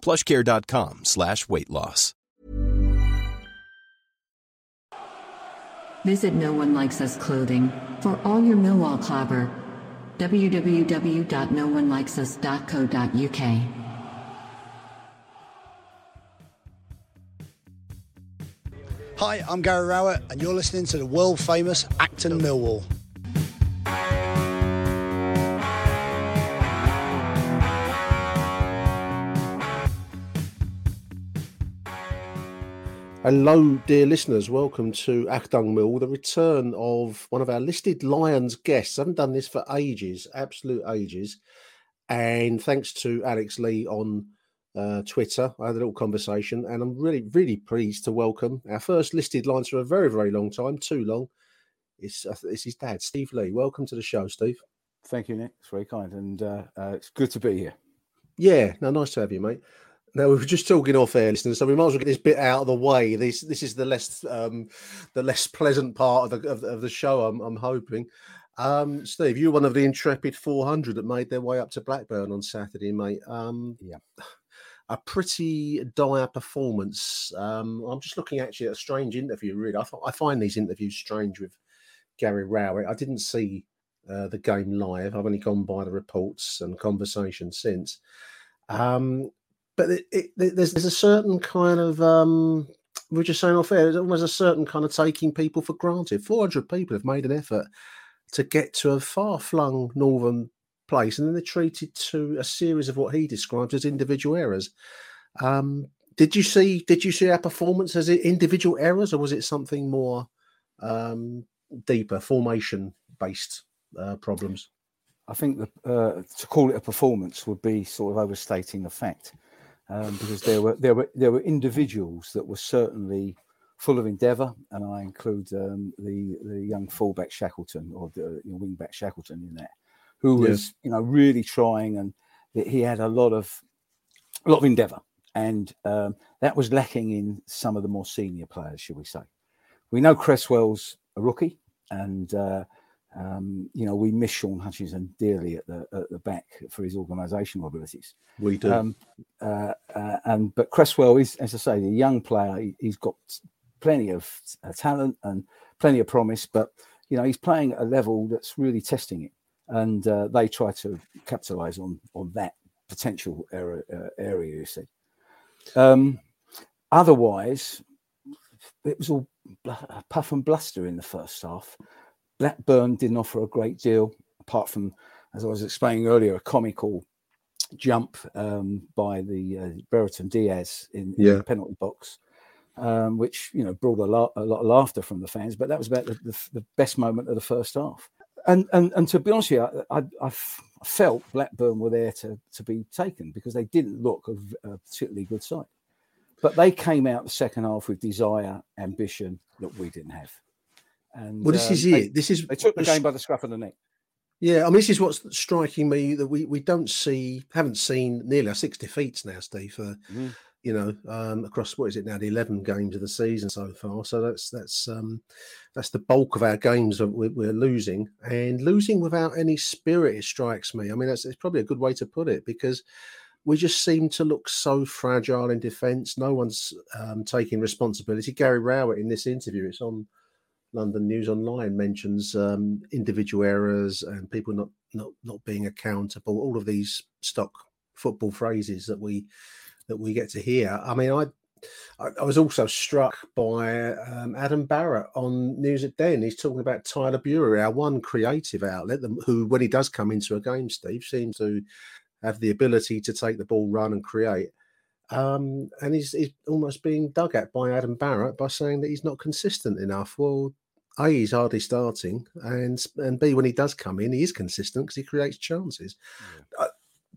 plushcare.com slash weight loss. Visit No One Likes Us clothing for all your Millwall clobber. www.noonelikesus.co.uk. Hi, I'm Gary Rowett, and you're listening to the world famous Achtung Millwall. Hello, dear listeners. Welcome to Achtung Mill, the return of one of our listed Lions guests. I haven't done this for ages, absolute ages. And thanks to Alex Lee on uh, Twitter, I had a little conversation, and I'm really, really pleased to welcome our first listed Lions for a very, very long time, too long. It's, uh, it's his dad, Steve Lee. Welcome to the show, Steve. Thank you, Nick. It's very kind, and uh, uh, it's good to be here. Yeah, no, nice to have you, mate. Now we were just talking off air, listeners, so we might as well get this bit out of the way. This this is the less um, the less pleasant part of the of, of the show. I'm, I'm hoping. Um, Steve, you're one of the intrepid 400 that made their way up to Blackburn on Saturday, mate. Um, Yeah. a pretty dire performance. Um, I'm just looking actually at a strange interview. Really, I, th- I find these interviews strange with Gary Rowett. I didn't see uh, the game live. I've only gone by the reports and conversation since. Um, but it, it, there's there's a certain kind of um, we we're just saying off air. There's almost a certain kind of taking people for granted. 400 people have made an effort to get to a far flung northern place, and then they're treated to a series of what he described as individual errors. Um, did you see? Did you see our performance as individual errors, or was it something more um, deeper, formation based uh, problems? I think the, uh, to call it a performance would be sort of overstating the fact, um, because there were there were there were individuals that were certainly full of endeavour, and I include um, the the young fullback Shackleton or the you know, wingback Shackleton in there, who Yeah. was you know really trying, and he had a lot of a lot of endeavour, and um, that was lacking in some of the more senior players, shall we say? We know Cresswell's a rookie, and uh, um, you know we miss Shaun Hutchinson dearly at the at the back for his organisational abilities. We do. Um, uh, uh, and but Cresswell is, as I say, the young player. He, he's got plenty of uh, talent and plenty of promise, but you know he's playing at a level that's really testing it, and uh, they try to capitalise on on that potential area. Uh, area you see. Um, otherwise, it was all puff and bluster in the first half. Blackburn didn't offer a great deal, apart from, as I was explaining earlier, a comical jump um, by the uh, Brereton Diaz in, in Yeah. the penalty box, um, which you know brought a lot, a lot of laughter from the fans. But that was about the, the, the best moment of the first half. And and, and to be honest with you, I, I, I felt Blackburn were there to, to be taken because they didn't look a particularly good side. But they came out the second half with desire, ambition that we didn't have. And well, this um, is they- it. This is They took the game by the scruff of the neck. Yeah, I mean, this is what's striking me that we, we don't see, haven't seen nearly six defeats now, Steve. For Mhm. you know, um, across what is it now, the eleven games of the season so far. So that's that's um, that's the bulk of our games that we're, we're losing, and losing without any spirit. It strikes me. I mean, that's it's probably a good way to put it because we just seem to look so fragile in defence. No one's um, taking responsibility. Gary Rowett in this interview, it's on London News Online mentions um, individual errors and people not not not being accountable. All of these stock football phrases that we that we get to hear. I mean, I I, was also struck by um, Adam Barrett on News at Den. He's talking about Tyler Burey, our one creative outlet, who, when he does come into a game, Steve, seems to have the ability to take the ball, run, and create. Um, and he's, he's almost being dug at by Adam Barrett by saying that he's not consistent enough. Well, a, he's hardly starting, and and B, when he does come in, he is consistent because he creates chances. Yeah. Uh,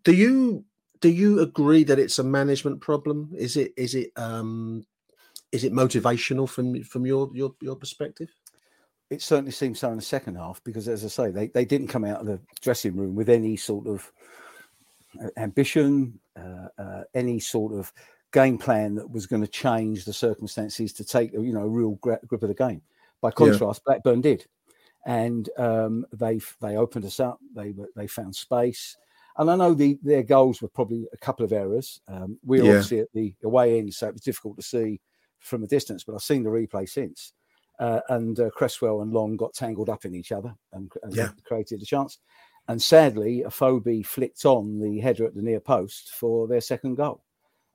do you do you agree that it's a management problem? Is it is it um is it motivational from from your your your perspective? It certainly seems so in the second half because, as I say, they, they didn't come out of the dressing room with any sort of ambition, uh, uh, any sort of game plan that was going to change the circumstances to take you know a real grip of the game. By contrast, yeah. Blackburn did, and um, they they opened us up. They they found space. And I know the, their goals were probably a couple of errors. Um, we are yeah. obviously at the away end, so it was difficult to see from a distance, but I've seen the replay since. Uh, and uh, Cresswell and Long got tangled up in each other and, and yeah. created a chance. And sadly, a Afobe flicked on the header at the near post for their second goal.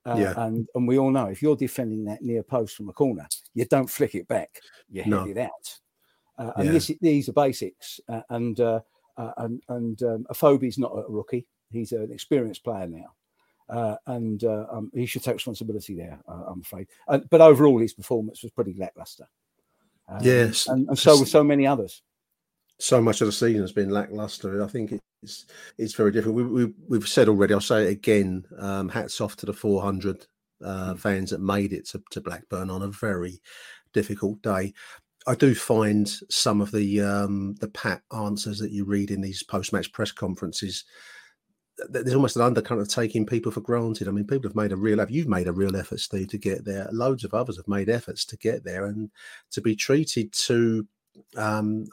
Uh, yeah. and, and we all know if you're defending that near post from a corner, you don't flick it back, you head no. it out. Uh, and yeah. this, these are basics. Uh, and uh, uh, and and um, Afobe's not a rookie; he's an experienced player now, uh, and uh, um, he should take responsibility there. Uh, I'm afraid. but overall, his performance was pretty lackluster. Yes, and, and so were so many others. So much of the season has been lackluster. I think it's it's very different. We, we, have said already. I'll say it again. Um, hats off to the 400 uh, mm. fans that made it to, to Blackburn on a very difficult day. I do find some of the um, the pat answers that you read in these post match press conferences. There's almost an undercurrent of taking people for granted. I mean, people have made a real effort. You've made a real effort, Steve, to get there. Loads of others have made efforts to get there, and to be treated to um,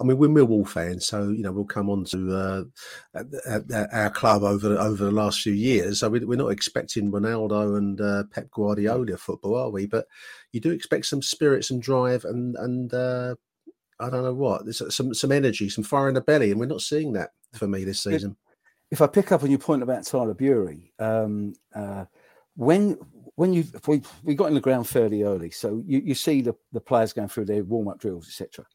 I mean, we're Millwall fans, so you know we'll come on to uh, our club over over the last few years. So we, are not expecting Ronaldo and uh, Pep Guardiola football, are we? But you do expect some spirits and drive, and and uh, I don't know what. There's some some energy, some fire in the belly, and we're not seeing that for me this season. If I pick up on your point about Tyler Burey, um, uh, when when you we, we got in the ground fairly early, so you, you see the, the players going through their warm up drills, etc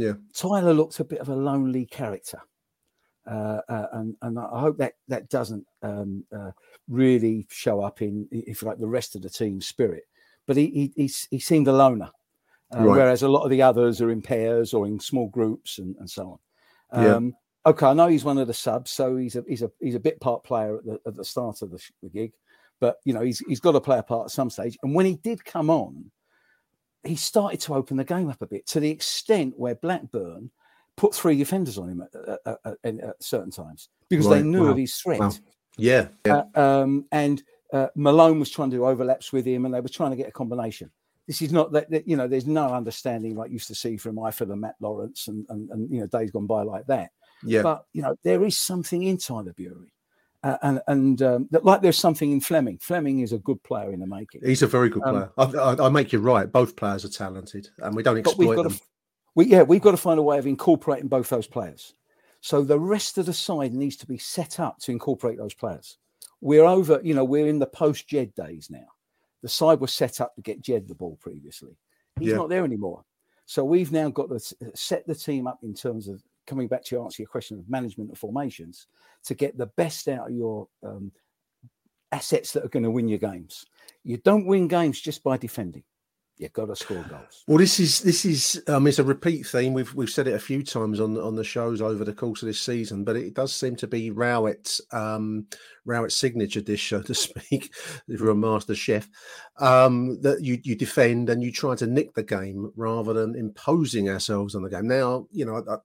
yeah. Tyler looks a bit of a lonely character. Uh, uh, and and I hope that that doesn't um, uh, really show up in, if like, the rest of the team spirit. But he he, he seemed a loner, uh, right. whereas a lot of the others are in pairs or in small groups and, and so on. Um, yeah. Okay, I know he's one of the subs, so he's a he's a he's a bit part player at the at the start of the, the gig, but you know he's he's got to play a part at some stage. And when he did come on, he started to open the game up a bit to the extent where Blackburn put three defenders on him at, at, at, at certain times because right. they knew wow. of his threat. Wow. Yeah. yeah. Uh, um, and uh, Malone was trying to do overlaps with him and they were trying to get a combination. This is not that, that you know, there's no understanding like used to see from Ifill and Matt Lawrence and, and, and, you know, days gone by like that. Yeah. But, you know, there is something in Tyler Burey. Uh, and and um, like there's something in Fleming. Fleming is a good player in the making. He's a very good um, player. I, I, I, make you right. Both players are talented, and we don't exploit them. To, we, yeah, we've got to find a way of incorporating both those players. So the rest of the side needs to be set up to incorporate those players. We're over, you know, we're in the post Jed days now. The side was set up to get Jed the ball previously. He's yeah. not there anymore. So we've now got to set the team up in terms of coming back to answer your question of management of formations to get the best out of your um, assets that are going to win your games. You don't win games just by defending. You've got to score goals. Well, this is this is um, it's a repeat theme. We've we've said it a few times on on the shows over the course of this season, but it does seem to be Rowett's um, Rowett's signature dish, so to speak, if you're a master chef. Um, that you you defend and you try to nick the game rather than imposing ourselves on the game. Now, you know, I,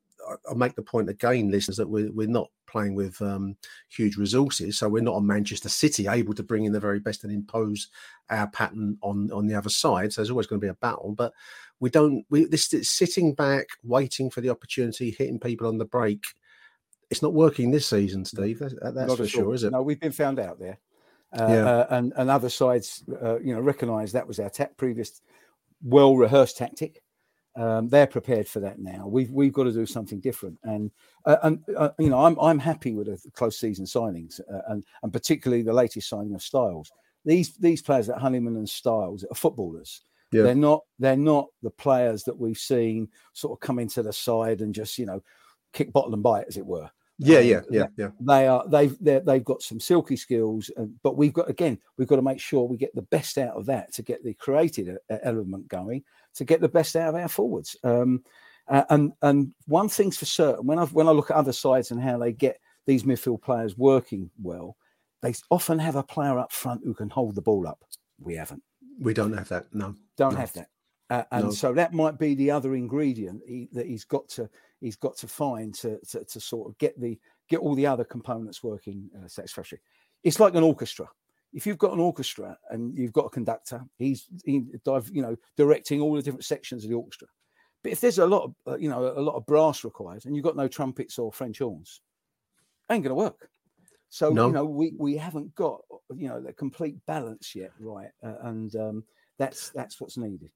I'll make the point again, listeners, that we're, we're not playing with um, huge resources. So we're not a Manchester City able to bring in the very best and impose our pattern on, on the other side. So there's always going to be a battle. But we don't, we, this sitting back, waiting for the opportunity, hitting people on the break. It's not working this season, Steve. That, that's for sure, is it? No, we've been found out there. Uh, yeah. Uh, and, and other sides, uh, you know, recognise that was our ta- previous well rehearsed tactic. Um, they're prepared for that now. We've we've got to do something different, and uh, and uh, you know I'm I'm happy with the close season signings, uh, and and particularly the latest signing of Styles. these these players like Honeyman and Styles are footballers. Yeah. They're not they're not the players that we've seen sort of come into the side and just you know kick bottle and bite, as it were. Yeah, Um, yeah, yeah, yeah. They are they've they've got some silky skills, and, but we've got again we've got to make sure we get the best out of that to get the creative e- element going, to get the best out of our forwards. Um, uh, and and one thing's for certain when I when I look at other sides and how they get these midfield players working well, they often have a player up front who can hold the ball up. We haven't We don't have that. No. don't No. have that uh, and No. so that might be the other ingredient he, that he's got to he's got to find to, to to sort of get the get all the other components working uh, satisfactorily it's like an orchestra. If you've got an orchestra and you've got a conductor he's he, you know directing all the different sections of the orchestra. But if there's a lot of uh, you know a lot of brass required and you've got no trumpets or french horns ain't going to work. So No. you know we we haven't got you know the complete balance yet right uh, and um that's that's what's needed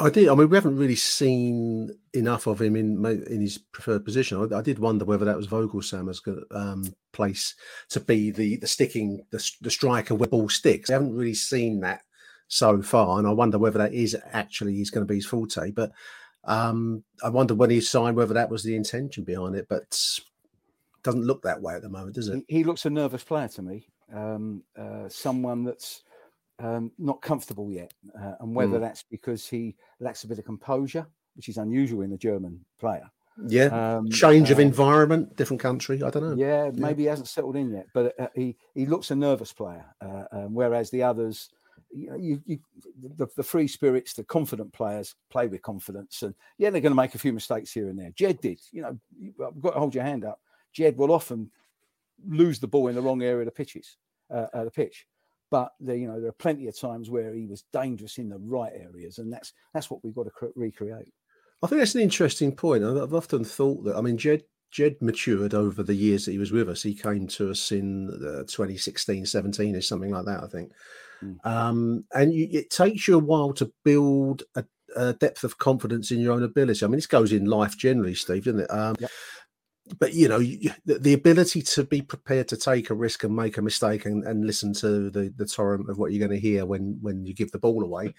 I did. I mean, we haven't really seen enough of him in in his preferred position. I, I did wonder whether that was Voglsammer's um, place to be the the sticking the, the striker where ball sticks. I haven't really seen that so far, and I wonder whether that is actually he's going to be his forte. But um, I wonder when he signed whether that was the intention behind it. But doesn't look that way at the moment, does it? he, he looks a nervous player to me. Um, uh, someone that's um, not comfortable yet, uh, and whether Mm. that's because he lacks a bit of composure, which is unusual in a German player. Yeah, Um, change of uh, environment, different country. I don't know. Yeah, maybe he hasn't settled in yet, but uh, he he looks a nervous player, uh, um, whereas the others, you, know, you, you the, the free spirits, the confident players play with confidence, and yeah, they're going to make a few mistakes here and there. Jed did, you know, you've got to hold your hand up. Jed will often lose the ball in the wrong area of the pitches, uh, the pitch, but there, you know, there are plenty of times where he was dangerous in the right areas, and that's that's what we've got to cre- recreate. I think that's an interesting point. I've often thought that. I mean, Jed Jed matured over the years that he was with us. He came to us in uh, 2016, 17, or something like that. I think. Mm. Um, and you, it takes you a while to build a, a depth of confidence in your own ability. I mean, this goes in life generally, Steve, doesn't it? Um, Yep. But you know, you, the, the ability to be prepared to take a risk and make a mistake and, and listen to the, the torrent of what you're going to hear when when you give the ball away,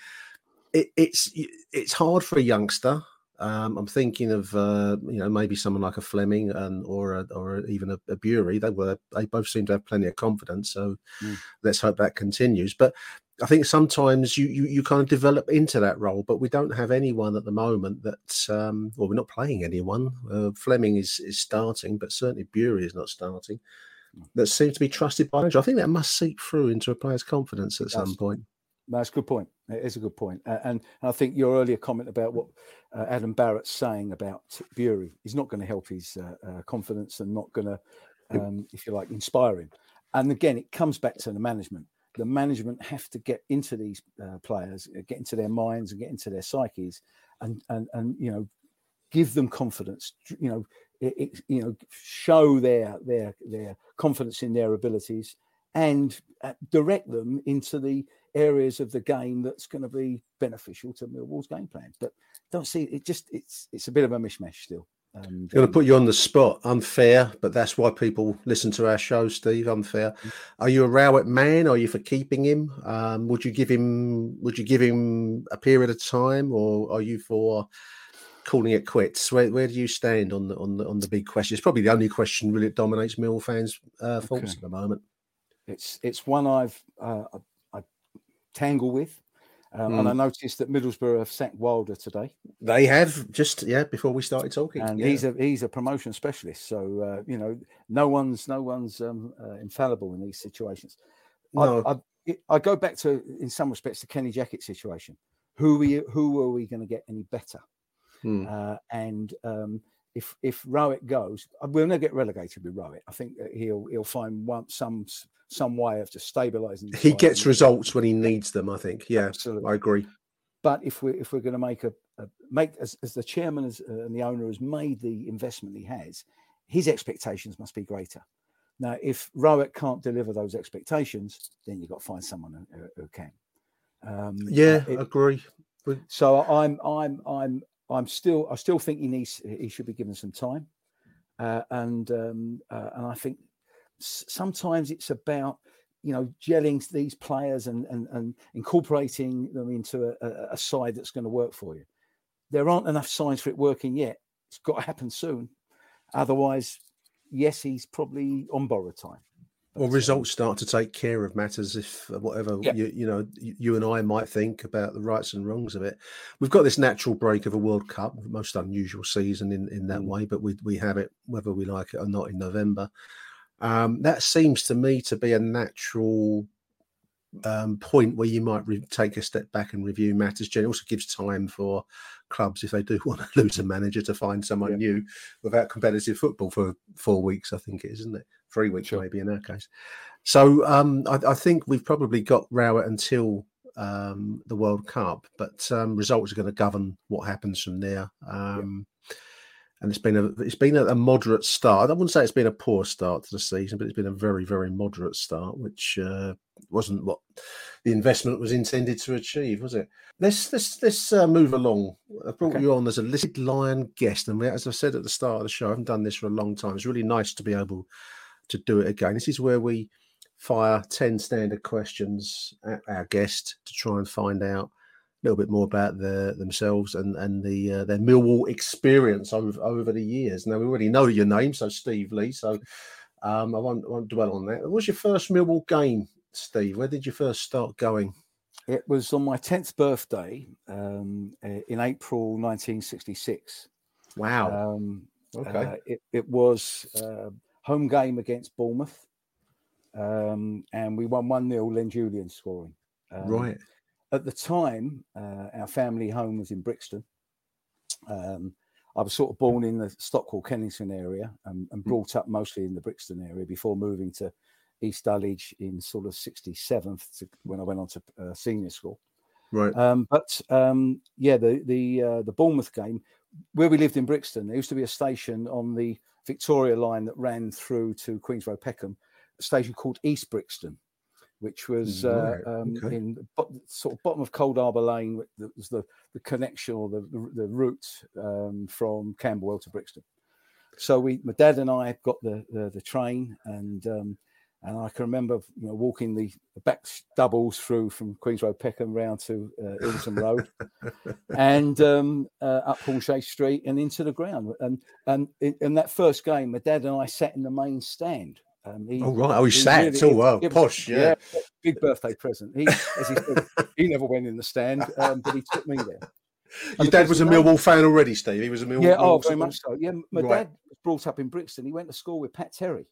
it, it's it's hard for a youngster. Um, I'm thinking of uh, you know maybe someone like a Fleming and or a, or even a, a Burey. They were they both seem to have plenty of confidence. So Mm. let's hope that continues. But I think sometimes you, you you kind of develop into that role, but we don't have anyone at the moment that um, well we're not playing anyone. Uh, Fleming is is starting, but certainly Burey is not starting. That seems to be trusted by. manager. I think that must seep through into a player's confidence at some point. That's a good point. It is a good point. Uh, and, and I think your earlier comment about what uh, Adam Barrett's saying about Burey is not going to help his uh, uh, confidence and not going to, um, if you like, inspire him. And again, it comes back to the management. The management have to get into these uh, players, uh, get into their minds and get into their psyches, and and and you know, give them confidence. You know, it, it, you know, show their their their confidence in their abilities, and uh, direct them into the areas of the game that's going to be beneficial to Millwall's game plan. But don't see it. Just it's it's a bit of a mishmash still. And, I'm going to put you on the spot. Unfair, but that's why people listen to our show, Steve. Unfair. Are you a Rowett man? Are you for keeping him? Um, would you give him? Would you give him a period of time, or are you for calling it quits? Where, where do you stand on the on the on the big question? It's probably the only question really that dominates Mill fans' uh, thoughts Okay. at the moment. it's it's one I've uh, I tangle with. Um, And I noticed that Middlesbrough have sacked Wilder today, They have just yeah before we started talking. and yeah. he's a he's a promotion specialist. So uh, you know, no one's no one's um, uh, infallible in these situations. No. I, I, it- I go back to, in some respects, the Kenny Jackett situation. Who we who are we going to get any better? Hmm. Uh, and um, if if Rowett goes, uh, we'll never get relegated with Rowett. I think that he'll he'll find one some some way of just stabilising. he gets results when he needs them. I think. Yeah, Absolutely. I agree. But if we if we're going to make a, a make as, as the chairman uh, and the owner has made the investment he has, his expectations must be greater. Now, if Rowett can't deliver those expectations, then you've got to find someone who, who can. Um, uh, Yeah, it- agree. so I'm I'm I'm I'm still I still think he needs he should be given some time, uh, and um, uh, and I think sometimes it's about you know, gelling these players and and, and incorporating them into a, a side that's going to work for you. There aren't enough signs for it working yet. It's got to happen soon. Otherwise, yes, he's probably on borrowed time. Well, results start to take care of matters if uh, whatever Yeah. you, you know you, you and I might think about the rights and wrongs of it. We've got this natural break of a World Cup, most unusual season in, in that Mm. way, but we we have it whether we like it or not in November. Um, that seems to me to be a natural um, point where you might re- take a step back and review matters. It also gives time for clubs if they do want to lose a manager to find someone Yeah. new without competitive football for four weeks. I think it is, isn't it? Three weeks Sure. maybe in our case. So um, I, I think we've probably got Rowett until um, the World Cup, but um, results are going to govern what happens from there. Um, And it's been a it's been a, a moderate start. I wouldn't say it's been a poor start to the season, but it's been a very very moderate start, which uh, wasn't what the investment was intended to achieve, was it? Let's let's let's uh, move along. I brought Okay. you on as a listed lion guest, and we, as I said at the start of the show, I haven't done this for a long time. It's really nice to be able to do it again. This is where we fire 10 standard questions at our guest to try and find out a little bit more about their, themselves and, and the uh, their Millwall experience over, over the years. Now, we already know your name, so Steve Lee, so um, I, won't, won't dwell on that. What was your first Millwall game, Steve? Where did you first start going? It was on my 10th birthday um, uh, in April 1966. Wow. Um, okay. uh, it, it was uh, home game against Bournemouth, um, and we won 1 0, Len Julian scoring. Um, right. At the time, uh, our family home was in Brixton. Um, I was sort of born in the Stockwell, Kennington area and, and brought up mostly in the Brixton area before moving to East Dulwich in sort of 67 to, when I went on to uh, senior school. Right. Um, but um, yeah, the the uh, the Bournemouth game where we lived in Brixton, there used to be a station on the Victoria line that ran through to Queens Road Peckham, a station called East Brixton, which was uh, um, okay. in the sort of bottom of Coldharbour Lane. That was the the connection or the the, the route um, from Camberwell to Brixton. So we, my dad and I, got the the, the train and. Um, and I can remember, you know, walking the, back doubles through from Queens Road Peckham round to uh, Road, and um, uh, up Hornshay Street and into the ground. And and in, that first game, my dad and I sat in the main stand. Um, he, Oh, right. Oh, he he sat. really- oh, wow. Posh. Yeah. big birthday present. He, as he said, he never went in the stand, um, but he took me there. Your dad was a Millwall fan already, Steve. He was a Millwall. Yeah, oh, very much so. Yeah, my Right. dad was brought up in Brixton. He went to school with Pat Terry.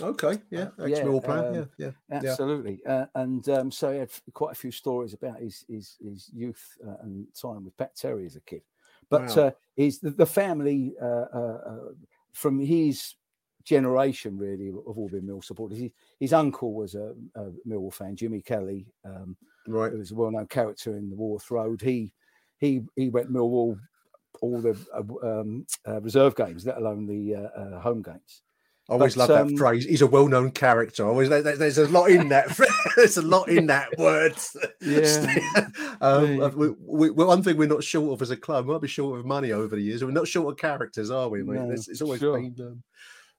Okay. Yeah. Uh, yeah, um, yeah. Yeah. Yeah. Absolutely, uh, and um, so he had quite a few stories about his his, his youth uh, and time with Pat Terry as a kid. But Wow. uh, his the, the family uh, uh, uh, from his generation really have all been Mill supporters. His, his uncle was a, a Millwall fan, Jimmy Kelly, um, Right. who was a well-known character in the Warth Road. He he he went Millwall all the uh, um, uh, reserve games, let alone the home games. I always But, love um, that phrase. He's a well-known character. I Always, there- there's a lot in that. there's a lot in that word. Yeah. um, Yeah. we, we, one thing we're not short of as a club, we might be short of money over the years. We're not short of characters, are we? No, it's, it's always sure. been um,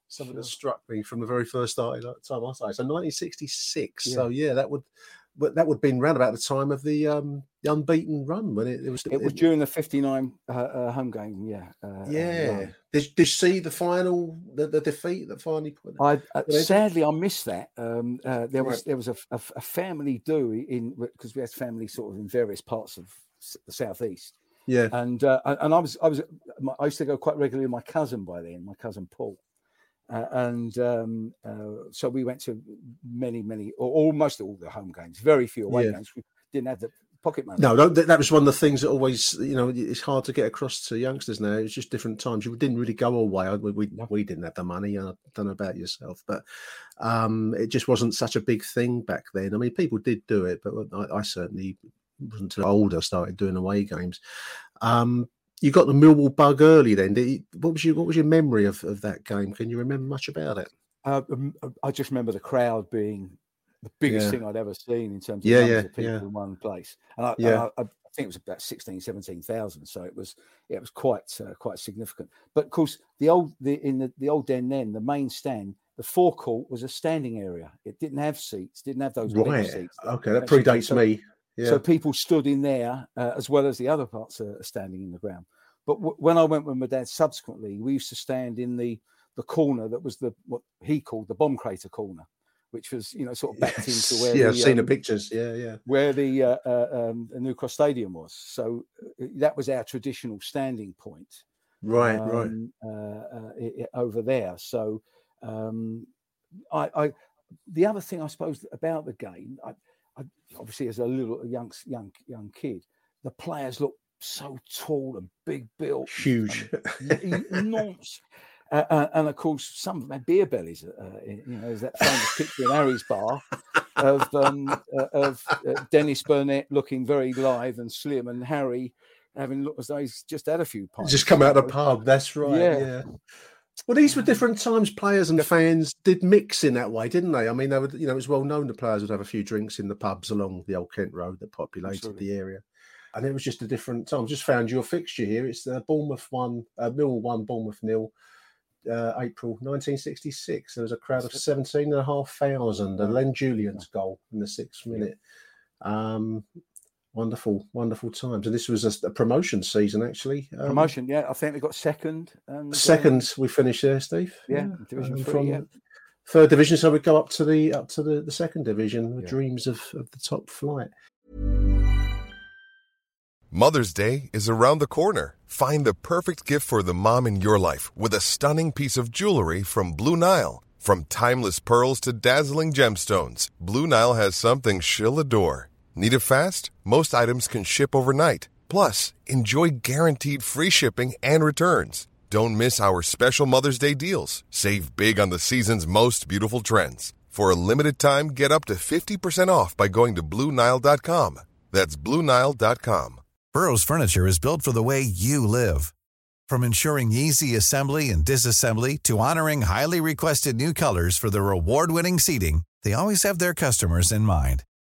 something that struck me from the very first start, time I started. So 1966. Yeah. So yeah, that would. But that would have been round about the time of the um, the unbeaten run when it, it was. It was during the '59 uh, uh, home game. Yeah. Uh, uh, yeah. Did, did you see the final, the, the defeat that finally put? I uh, sadly I missed that. Um, uh, there was Right. there was a, a, a family do in because we had family sort of in various parts of the southeast, Yeah. and uh, and I was I was I used to go quite regularly with my cousin by then, my cousin Paul, uh, and um, uh, so we went to many many or almost all the home games, very few away Yeah. games. We didn't have the pocket money. No, no, that, was one of the things that always, you know, it's hard to get across to youngsters now. It's just different times. You didn't really go away. We, we, we didn't have the money. I don't know about yourself, but um, it just wasn't such a big thing back then. I mean, people did do it, but I, I certainly wasn't until older started doing away games. Um, you got the Millwall bug early then. You, what was your what was your memory of, of that game? Can you remember much about it? Uh, um, I just remember the crowd being the biggest Yeah. thing I'd ever seen in terms of Yeah, yeah, of people in one place. And I, and. I, I think it was about 16, 17,000. So it was, it was quite, uh, quite significant. But of course, the old, the in the, the old den then, the main stand, the forecourt was a standing area. It didn't have seats, didn't have those Right. seats. Okay, that predates so- me. Yeah. So people stood in there uh, as well as the other parts are standing in the ground. But w- when I went with my dad subsequently, we used to stand in the the corner that was the what he called the bomb crater corner, which was you know sort of backed Yes. into where yeah, the, I've seen the um, pictures. Yeah, yeah. where the uh, uh, um, the New Cross Stadium was. So uh, that was our traditional standing point Right, right. um, uh, uh, i- i- over there. So um, I, I, the other thing I suppose about the game, I, I obviously as a little young young young kid, the players look so tall and big built, Huge. and enormous. Uh, uh, and of course, some of them had beer bellies. Uh, you know, there's that famous picture in Harry's bar of um, uh, of uh, Dennis Burnett looking very lithe and slim, and Harry having looked as though he's just had a few pints. Just come out of the pub. That's right. Yeah. Yeah. Well, these were different times. Players and fans did mix in that way, didn't they? I mean, they would, you know, it was well known the players would have a few drinks in the pubs along the old Kent Road that populated Absolutely. the area, and it was just a different time. Just found your fixture here. It's uh, Bournemouth one, uh, Mill one, Bournemouth nil. Uh, April 1966. There was a crowd of 17 and a half thousand. A Len Julian's goal in the sixth minute. Um, wonderful, wonderful times. And this was a, a promotion season, actually. Um, promotion. Yeah, I think we got second. And, um, Second, we finished there, Steve. yeah, Division um, Three. from Yeah, Third division, so we go up to the up to the, the second division. The Yeah. dreams of, of the top flight. Mother's Day is around the corner. Find the perfect gift for the mom in your life with a stunning piece of jewelry from Blue Nile. From timeless pearls to dazzling gemstones, Blue Nile has something she'll adore. Need it fast? Most items can ship overnight. Plus, enjoy guaranteed free shipping and returns. Don't miss our special Mother's Day deals. Save big on the season's most beautiful trends. For a limited time, get up to 50% off by going to BlueNile.com. That's BlueNile.com. Burrow's furniture is built for the way you live. From ensuring easy assembly and disassembly to honoring highly requested new colors for their award-winning seating, they always have their customers in mind.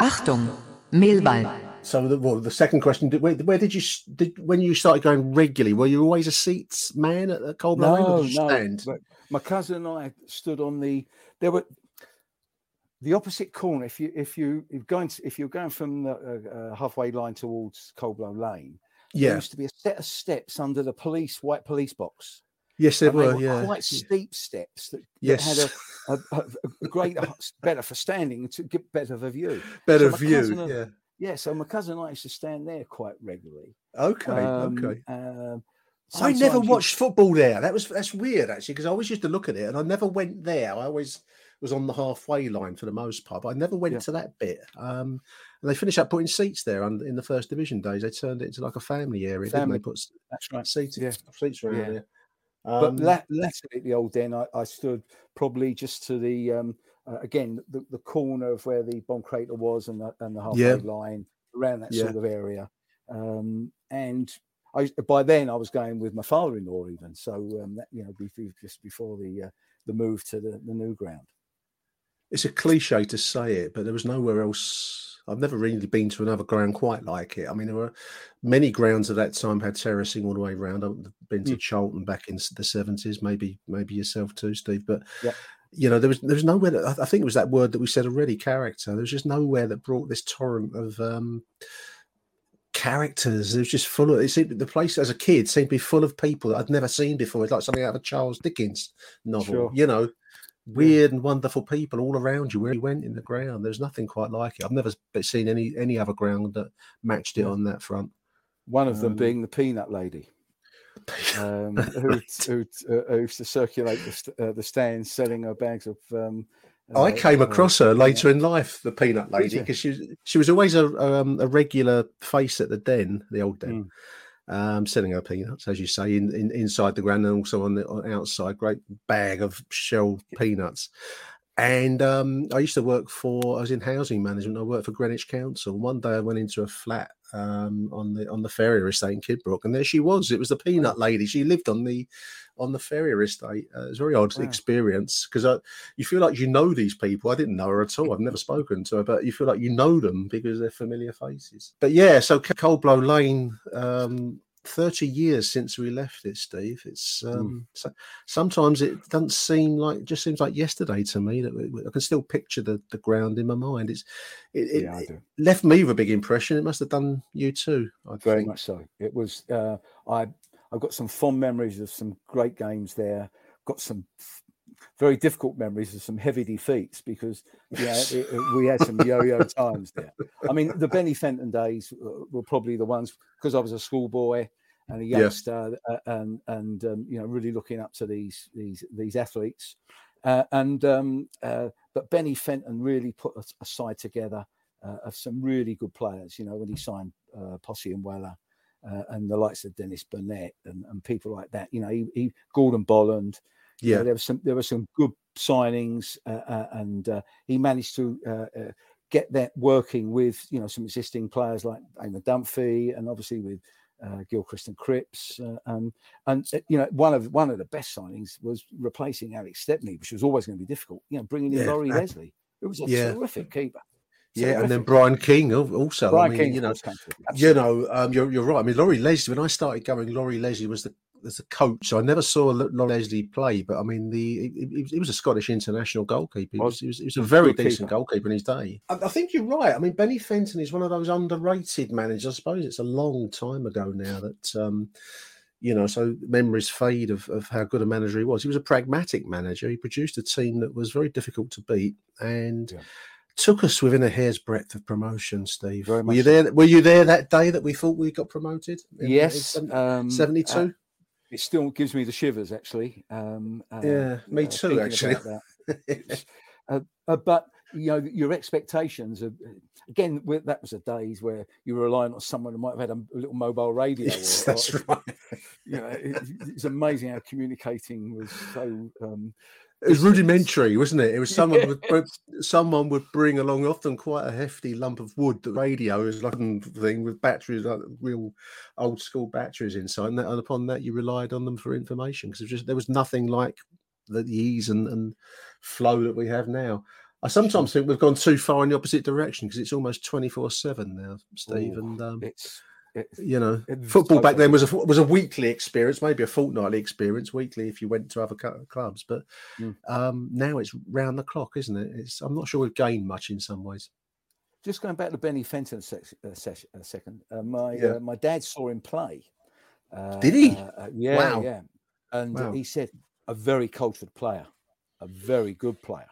Achtung, Millwall. So, the, well, the second question: did, where, where did you did when you started going regularly? Were you always a seats man at, at Cold Blow Lane, or no, no. stand? My cousin and I stood on the. There were the opposite corner. If you if you if going to, if you're going from the uh, uh, halfway line towards Coldblow Lane, there used to be a set of steps under the police white police box. Yes, there were. were Yeah, quite steep steps that, that Yes. had a, a, a, great better for standing to get better of a view. better my view. Yeah. Yeah, so my cousin and I used to stand there quite regularly. Okay. Um, okay. um, I never sometimes you- watched football there. That was that's weird actually because I always used to look at it and I never went there. I always was on the halfway line for the most part. But I never went Yeah. to that bit. Um, and they finished up putting seats there on, in the first division days. They turned it into like a family area, Family. didn't they? Put That's right. seats, Yeah. seats around Yeah. there. But Um, la- latterly, at the old den, I, I stood probably just to the um, uh, again the, the corner of where the bomb crater was and the, and the halfway Yeah. line around that Yeah. sort of area. Um, and I by then I was going with my father-in-law even, so um, that you know just before the uh, the move to the, the new ground. It's a cliche to say it, but there was nowhere else. I've never really been to another ground quite like it. I mean, there were many grounds at that time had terracing all the way around. I've been to Mm. Charlton back in the seventies, maybe maybe yourself too, Steve. But Yeah. you know, there was there was nowhere. That, I think it was that word that we said already, character. There was just nowhere that brought this torrent of um, characters. It was just full of. It seemed, the place as a kid seemed to be full of people that I'd never seen before. It's like something out of a Charles Dickens novel. Sure. You know, weird and wonderful people all around you where you went in the ground. There's nothing quite like it. I've never seen any any other ground that matched it on that front. One of them Um, being the Peanut Lady, um, who, who, uh, who used to circulate the, uh, the stands selling her bags of. Um, I uh, came uh, across her later in life, the peanut lady, because she was, she was always a um, a regular face at the den, the old den, um, selling her peanuts, as you say, in, in inside the ground and also on the on outside, great bag of shelled peanuts. And um, I used to work for, I was in housing management. I worked for Greenwich Council. One day I went into a flat um, on the on the Ferrier estate in Kidbrooke, and there she was. It was the peanut lady. She lived on the on the Ferrier estate. Uh, it was a very odd Wow. experience because you feel like you know these people. I didn't know her at all. I've never spoken to her, but you feel like you know them because they're familiar faces. But yeah, so Coldblow Lane. Um, 30 years since we left it steve it's um so, sometimes it doesn't seem like it just seems like yesterday to me that we, I can still picture the, the ground in my mind. It's it, it, Yeah, it left me with a big impression. It must have done you too. I Very think. much so. It was. Uh, I I've got some fond memories of some great games there. Got some very difficult memories of some heavy defeats because yeah, it, it- we had some yo-yo times there. I mean, the Benny Fenton days uh, were probably the ones because I was a schoolboy and a Yeah. youngster, uh, and and um, you know really looking up to these these these athletes. Uh, and um, uh, but Benny Fenton really put a, a side together uh, of some really good players. You know, when he signed uh, Possee and Weller uh, and the likes of Dennis Burnett and, and people like that. You know, he, he Gordon Bolland. you know, Yeah. there was some there were some good signings, uh, uh, and uh, he managed to get that working with you know some existing players like Eamon Dunphy and obviously with. Uh, Gilchrist and Cripps, uh, um, and uh, you know one of one of the best signings was replacing Alex Stepney, which was always going to be difficult. You know, bringing in Yeah, Lawrie ab- Leslie, it was a yeah. terrific keeper. Yeah, and then Brian King also. Brian I mean, King, you know, course, came through. you know, um, you're, you're right. I mean, Lawrie Leslie. When I started going, Lawrie Leslie was the as a coach. So I never saw L- Leslie play, but I mean, the he, he- he was a Scottish international goalkeeper. He was, he was, he was a very Good decent goalkeeper in his day. I, I think you're right. I mean, Benny Fenton is one of those underrated managers. I suppose it's a long time ago now that. Um, you know, so memories fade of, of how good a manager he was. He was a pragmatic manager. He produced a team that was very difficult to beat and Yeah. took us within a hair's breadth of promotion. Steve, Very were you much so. there? Were you there that day that we thought we got promoted? in- in Yes, seven- um, 72? uh, it still gives me the shivers, actually. Um, uh, Yeah, me uh, too, actually. about that. It's, uh, uh, but you know, your expectations of again, that was the days where you were relying on someone who might have had a, a little mobile radio. Yes, or- that's or- right. You know, it, it's amazing how communicating was so. Um, It was rudimentary, wasn't it? It was someone would someone would bring along often quite a hefty lump of wood. The radio is like a thing with batteries, like real old school batteries inside, and, that, and upon that you relied on them for information because just there was nothing like the ease and, and flow that we have now. I sometimes think we've gone too far in the opposite direction because it's almost twenty four seven now, Steve. Ooh, and um, it's, it's you know, football back then was a was a weekly experience, maybe a fortnightly experience, weekly if you went to other clubs. But Mm. um, now it's round the clock, isn't it? It's I'm not sure we've gained much in some ways. just going back to Benny Fenton sec- uh, sec- a second. Uh, my Yeah. uh, my dad saw him play. Uh, Did he? uh, uh, yeah, Wow. yeah. And Wow. he said a very cultured player, a very good player,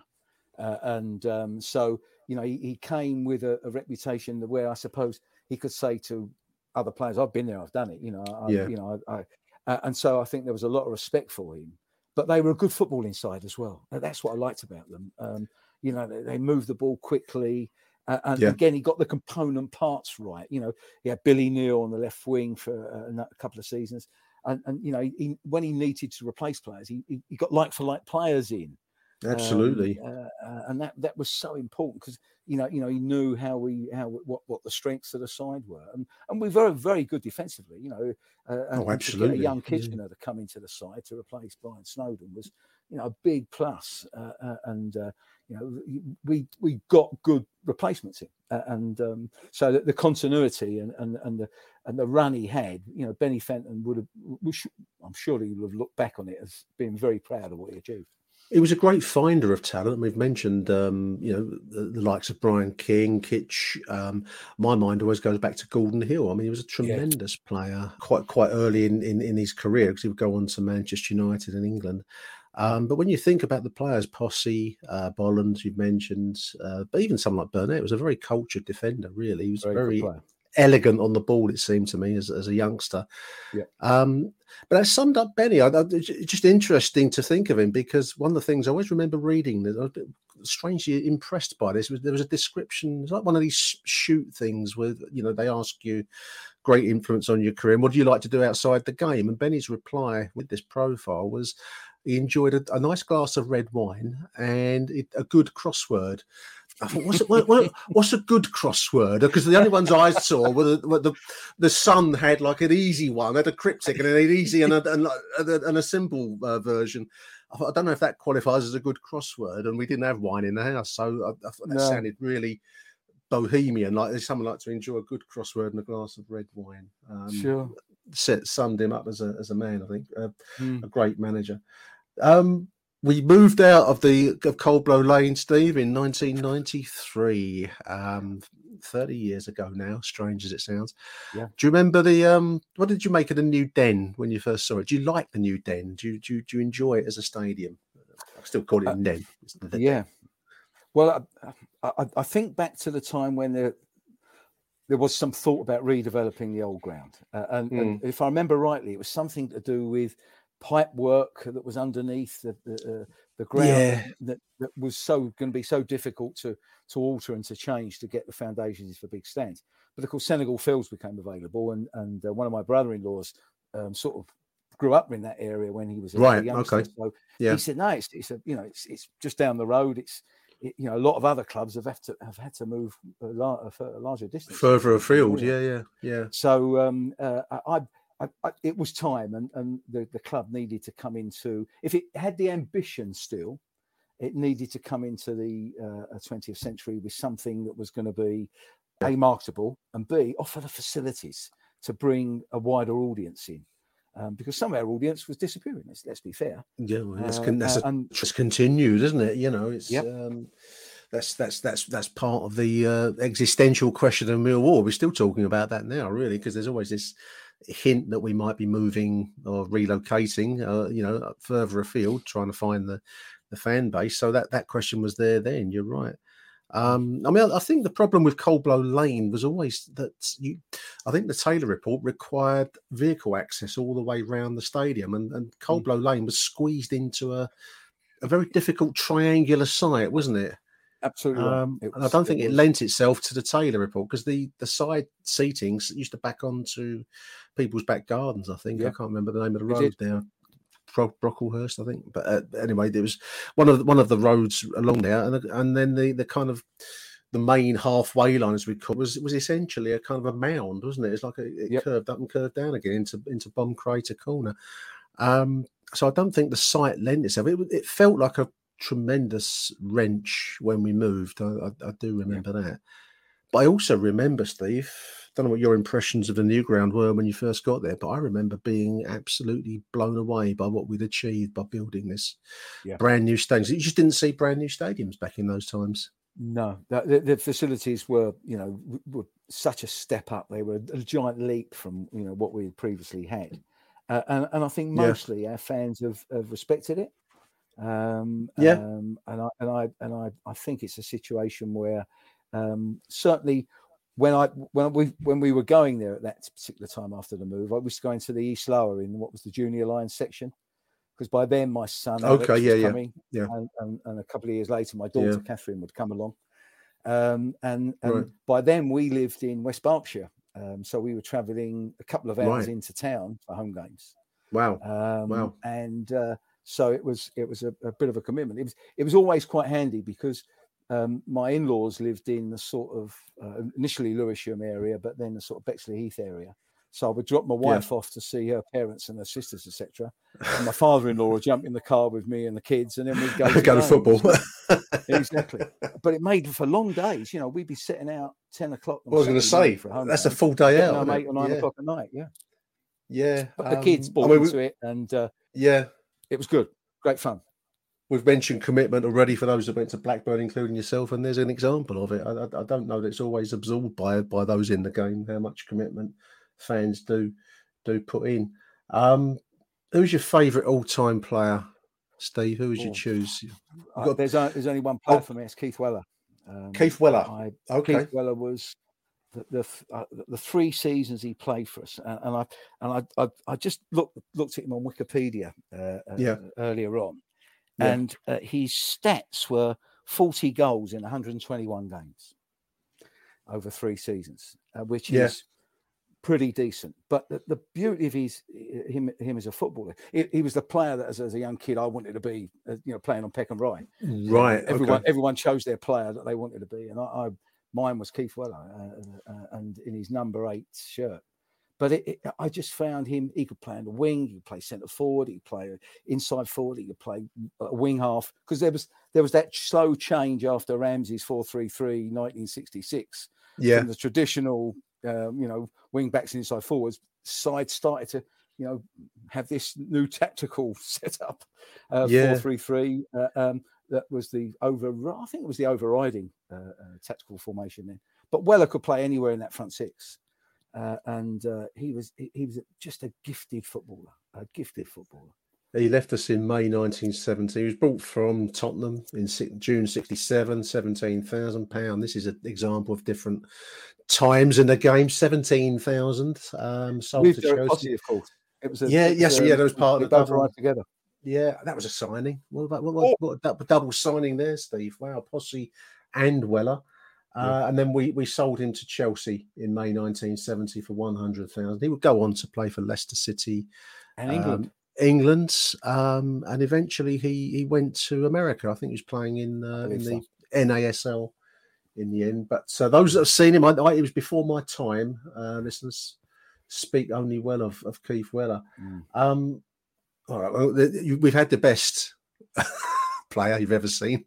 uh, and um, so you know he, he came with a, a reputation where I suppose he could say to other players, "I've been there, I've done it." You know, I, Yeah. you know, I, I, uh, and so I think there was a lot of respect for him. But they were a good footballing side as well. That's what I liked about them. Um, you know, they, they moved the ball quickly. Uh, and Yeah. again, he got the component parts right. You know, he had Billy Neal on the left wing for uh, a couple of seasons, and, and you know, he, when he needed to replace players, he, he, he got like for like players in. Um, Absolutely. uh, uh, and that that was so important because you know, you know, he knew how we how what what the strengths of the side were, and and we were very good defensively. You know, uh, and, Oh, and to get absolutely, a young yeah. Kitchener to come into the side to replace Brian Snowden was, you know, a big plus. Uh, uh, and uh, you know, we we got good replacements in, uh, and um, so that the continuity and and and the and the run he had, you know, Benny Fenton would have, should, I'm sure he would have looked back on it as being very proud of what he achieved. He was a great finder of talent. We've mentioned, um, you know, the, the likes of Brian King, Kitch. Um, my mind always goes back to Gordon Hill. I mean, he was a tremendous player quite quite early in, in, in his career because he would go on to Manchester United in England. Um, but when you think about the players, Possee, uh, Bolland, you've mentioned, uh, but even someone like Burnett was a very cultured defender, really. He was very, very elegant on the ball, it seemed to me, as, as a youngster. Yeah. Um, but that summed up Benny. I, I, it's just interesting to think of him because one of the things I always remember reading, I was strangely impressed by this, was there was a description, it's like one of these shoot things where, you know, they ask you, great influence on your career. And what do you like to do outside the game? And Benny's reply with this profile was he enjoyed a, a nice glass of red wine and it, a good crossword. I thought, what's, what, what, what's a good crossword? Because the only ones I saw were the, were the, the Sun had like an easy one, had a cryptic and an easy and a, and, a, and a simple uh, version. I, thought, I don't know if that qualifies as a good crossword, and we didn't have wine in the house, so I, I thought that no. sounded really bohemian. Like someone like to enjoy a good crossword and a glass of red wine. Um, sure, set summed him up as a as a man. I think uh, mm. a great manager. Um, we moved out of the of Coldblow Lane, Steve, in 1993. Um, 30 years ago now, strange as it sounds. Yeah. Do you remember the um what did you make of the new den when you first saw it? Do you like the new den? Do you do you, do you enjoy it as a stadium? I still call it uh, den. The yeah. Den. Well, I, I, I, think back to the time when there there was some thought about redeveloping the old ground, uh, and, mm. and, if I remember rightly, it was something to do with pipe work that was underneath the the, uh, the ground yeah. that, that was so going to be so difficult to to alter and to change to get the foundations for big stands. But of course, Senegal Fields became available, and and uh, one of my brother-in-laws um, sort of grew up in that area when he was a right. youngster. Okay. So yeah. he said, "No, it's, it's a you know it's it's just down the road. It's it, you know a lot of other clubs have had to have had to move a, lar- a larger distance further afield. Yeah, yeah, yeah. So um, uh, I, I, I, it was time, and, and the, the club needed to come into. If it had the ambition still, it needed to come into the uh, 20th century with something that was going to be a marketable and b offer the facilities to bring a wider audience in. Um, because some of our audience was disappearing. Let's, let's be fair. Yeah, well, that's, uh, con- that's a, and, it's continued, isn't it? You know, it's yep. um, that's that's that's that's part of the uh, existential question of Millwall. We're still talking about that now, really, because there's always this hint that we might be moving or relocating, uh, you know, further afield, trying to find the the fan base. So that that question was there then. You're right. Um, I mean, I think the problem with Coldblow Lane was always that you, I think the Taylor report required vehicle access all the way around the stadium, and, and mm. Lane was squeezed into a, a very difficult triangular site, wasn't it? Absolutely. Um, was, and I don't think it, it lent itself to the Taylor report because the, the side seatings used to back onto people's back gardens. I think yeah. I can't remember the name of the road there. Bro- Brocklehurst, I think. But uh, anyway, there was one of the, one of the roads along there, and and then the the kind of the main halfway line, as we call it, was was essentially a kind of a mound, wasn't it? It's like a, it yep. curved up and curved down again into into Bomb Crater Corner. Um, so I don't think the site lent itself. It, it felt like a tremendous wrench when we moved. I, I, I do remember yeah. that. But I also remember, Steve, don't know what your impressions of the new ground were when you first got there, but I remember being absolutely blown away by what we'd achieved by building this yeah. brand new stadium. You just didn't see brand new stadiums back in those times. No, the, the, facilities were, you know, were such a step up. They were a giant leap from, you know, what we had previously had, uh, and, and I think mostly yeah. our fans have, have respected it. Um, yeah, um, and I and I and I, I think it's a situation where um, certainly when I when we when we were going there at that particular time after the move, I was going to the East Lower in what was the junior line section because by then my son okay yeah yeah. coming, yeah. and, and, and, a couple of years later my daughter yeah. Catherine would come along. Um, and and right. by then we lived in West Berkshire um, so we were traveling a couple of hours right. into town for home games. Wow. Um, wow. and uh, so it was it was a, a, bit of a commitment it was it was always quite handy because um, my in-laws lived in the sort of uh, initially Lewisham area, but then the sort of Bexleyheath area. So I would drop my wife yeah. off to see her parents and her sisters, etc. And my father-in-law would jump in the car with me and the kids, and then we'd go to, go to football. exactly. But it made for long days. You know, we'd be setting out ten o'clock. I was going to say that's a full day out. Eight or nine yeah. o'clock at night. Yeah. Yeah. But the um, kids bought I mean, into we, it, and uh, yeah, it was good. Great fun we've mentioned commitment already for those that went to Blackburn, including yourself, and there's an example of it. I, I, don't know that it's always absorbed by by those in the game how much commitment fans do do put in. Um, who's your favourite all time player Steve, who would you Oh. choose? Uh, got- there's, o- there's only one player Oh. for me. It's Keith Weller. Um, Keith Weller. I, Okay. Keith Weller was the the, uh, the three seasons he played for us, and, and I and I, I I just looked looked at him on Wikipedia uh, uh, Yeah. earlier on, Yeah. and uh, his stats were 40 goals in 121 games over three seasons, uh, which Yeah. is pretty decent. But the, the beauty of his him him as a footballer, he, he was the player that as, as a young kid I wanted to be, you know, playing on Peckham Rye. Right, Everyone okay. everyone chose their player that they wanted to be, and I mine was Keith Weller, uh, uh, and in his number eight shirt. But it, it, I just found him. He could play on the wing. He could play centre forward. He could play inside forward. He could play a wing half because there was there was that slow change after Ramsey's 4-3-3 1966 Yeah. from the traditional, um, you know, wing backs and inside forwards. Side started to, you know, have this new tactical setup, uh, Yeah. four three three. Uh, um, that was the over. I think it was the overriding uh, uh, tactical formation then. But Weller could play anywhere in that front six, uh, and uh, he was he, he was just a gifted footballer, a gifted footballer. He left us in May 1970. He was brought from Tottenham in June 67, 17,000 pound. This is an example of different times in the game. 17,000 um, sold to Chelsea. Possee, of course. It was a, yeah, yes, a- yeah, that was part of the together. Yeah, that was a signing. What about what, what, what a double, signing there, Steve? Wow, Possee and Weller. Uh, and then we, we sold him to Chelsea in May 1970 for 100,000. He would go on to play for Leicester City And England. um, England, um, and eventually he he went to America. I think he was playing in uh, in believe the NASL in the end. But so those that have seen him, I, I, it was before my time. Uh, listeners speak only well of, of Keith Weller. Mm. Um, all right, well, the, you, we've had the best player you've ever seen.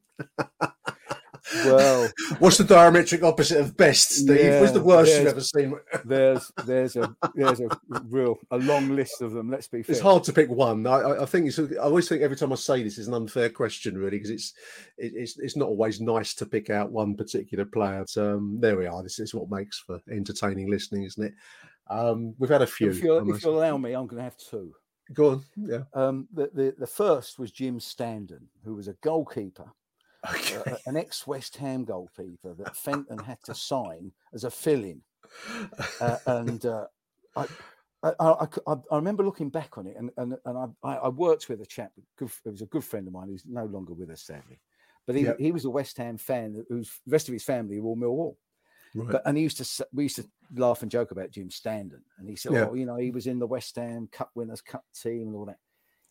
Well, what's the diametric opposite of best, Steve? what's the worst you've ever seen? there's there's a there's a real a long list of them. Let's be fair. It's hard to pick one. I, I- think it's. I always think every time I say this is an unfair question, really, because it's it, it's it's not always nice to pick out one particular player. So, um, there we are. This is what makes for entertaining listening, isn't it? Um, we've had a few. If, you I if must- you'll allow me, I'm going to have two. Go on. Yeah. Um, the, the the first was Jim Standen, who was a goalkeeper, uh, an ex West Ham goalkeeper that Fenton had to sign as a fill-in, uh, and uh, I, I, I, I- remember looking back on it, and and, and I, I I worked with a chap, good, it was a good friend of mine who's no longer with us, sadly, but he, Yep. he was a West Ham fan whose rest of his family were all Millwall. Right. But and he used to we used to laugh and joke about Jim Standen, and he said, Yeah. "Oh, you know, he was in the West Ham Cup Winners' Cup team and all that."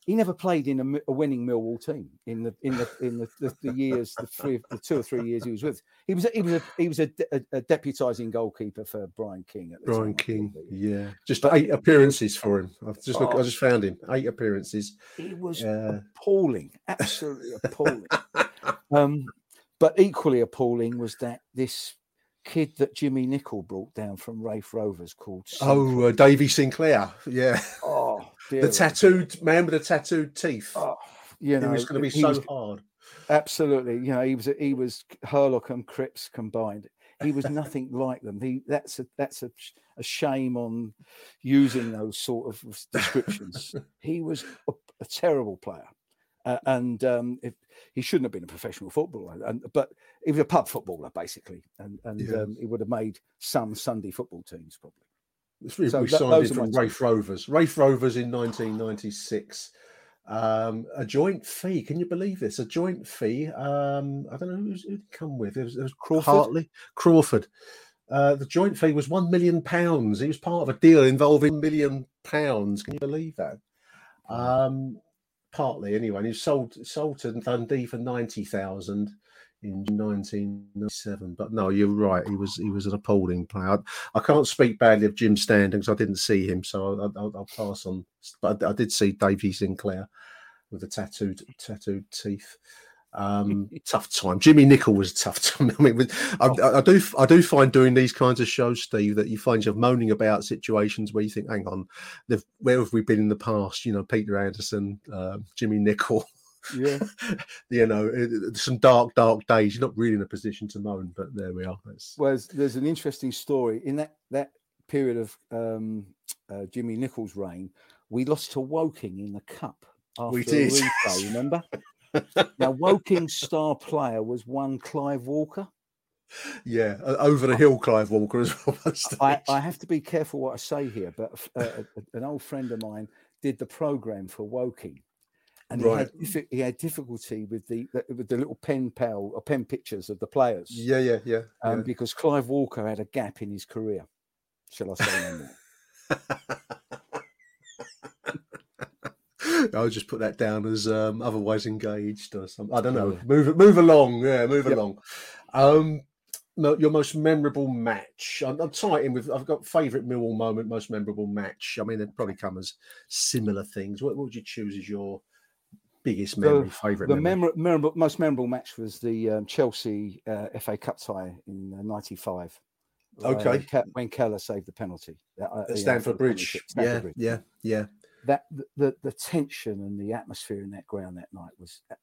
He never played in a, a winning Millwall team in the in the in the, the, the years, the three, the two or three years he was with. He was a, he was a, he was a, de- a, a deputising goalkeeper for Brian King at the Brian time. King. Yeah. Just But- eight appearances for him. I've just look, I Oh. just found him. Eight appearances. He was Yeah. appalling, absolutely appalling. Um, but equally appalling was that this kid that Jimmy Nicholl brought down from Raith Rovers called Oh, uh, Davy Sinclair. Yeah. Oh, dear the oh tattooed man with the tattooed teeth. you it know, was going to be so was- hard. Absolutely, you know, he was he was Hurlock and Cripps combined. He was nothing like them. He that's a that's a, a shame on using those sort of descriptions. he was a, a terrible player, uh, and um, if, he shouldn't have been a professional footballer. And but he was a pub footballer basically, and and Yeah. um, he would have made some Sunday football teams probably. We, So we signed it from. Raith Rovers. Raith Rovers in 1996. Um, a joint fee. Can you believe this? A joint fee. Um, I don't know who's, who'd come with. It was, it was Crawford? Hartley, Crawford. Uh, the joint fee was one million pounds. He was part of a deal involving million pounds. Can you believe that? Um, partly anyway. And he sold sold to Dundee for ninety thousand in 1997. But no, you're right. He was he was an appalling player. I, I can't speak badly of Jim Standen because I didn't see him, so I'll, I'll, I'll pass on. But I, I did see Davy Sinclair with the tattooed tattooed teeth. Um, tough time. Jimmy Nicholl was a tough time. I mean, with, I, I, do I do find doing these kinds of shows, Steve, that you find yourself moaning about situations where you think, "Hang on, where have we been in the past?" You know, Peter Anderson, uh, Jimmy Nicholl. Yeah. you know, some dark, dark days. You're not really in a position to moan, but there we are. That's, Well, there's, there's an interesting story in that that period of um, uh, Jimmy Nicholl's reign. We lost to Woking in the cup, after We did. replay, remember? now, Woking's star player was one Clive Walker. Yeah, over the hill, Clive Walker as well. I, I have to be careful what I say here, but uh, an old friend of mine did the program for Woking, and he, had, he had difficulty with the, the with the little pen pal or pen pictures of the players. yeah, yeah, yeah. um, yeah. because Clive Walker had a gap in his career. Shall I say no more? I'll just put that down as um, otherwise engaged or something. I don't know. Move move along. Yeah, move Yep. along. Um, your most memorable match. I'm, I'm tight in with. I've got favourite Millwall moment, most memorable match. I mean, they'd probably come as similar things. What, what would you choose as your biggest memory, favourite the memory? memor- memorable, most memorable match was the um, Chelsea uh, FA Cup tie in '95. Okay. when Keller saved the penalty uh, uh, you know, At Stamford Bridge. Stamford Yeah, Bridge. yeah, yeah. That the, the tension and the atmosphere in that ground that night was uh,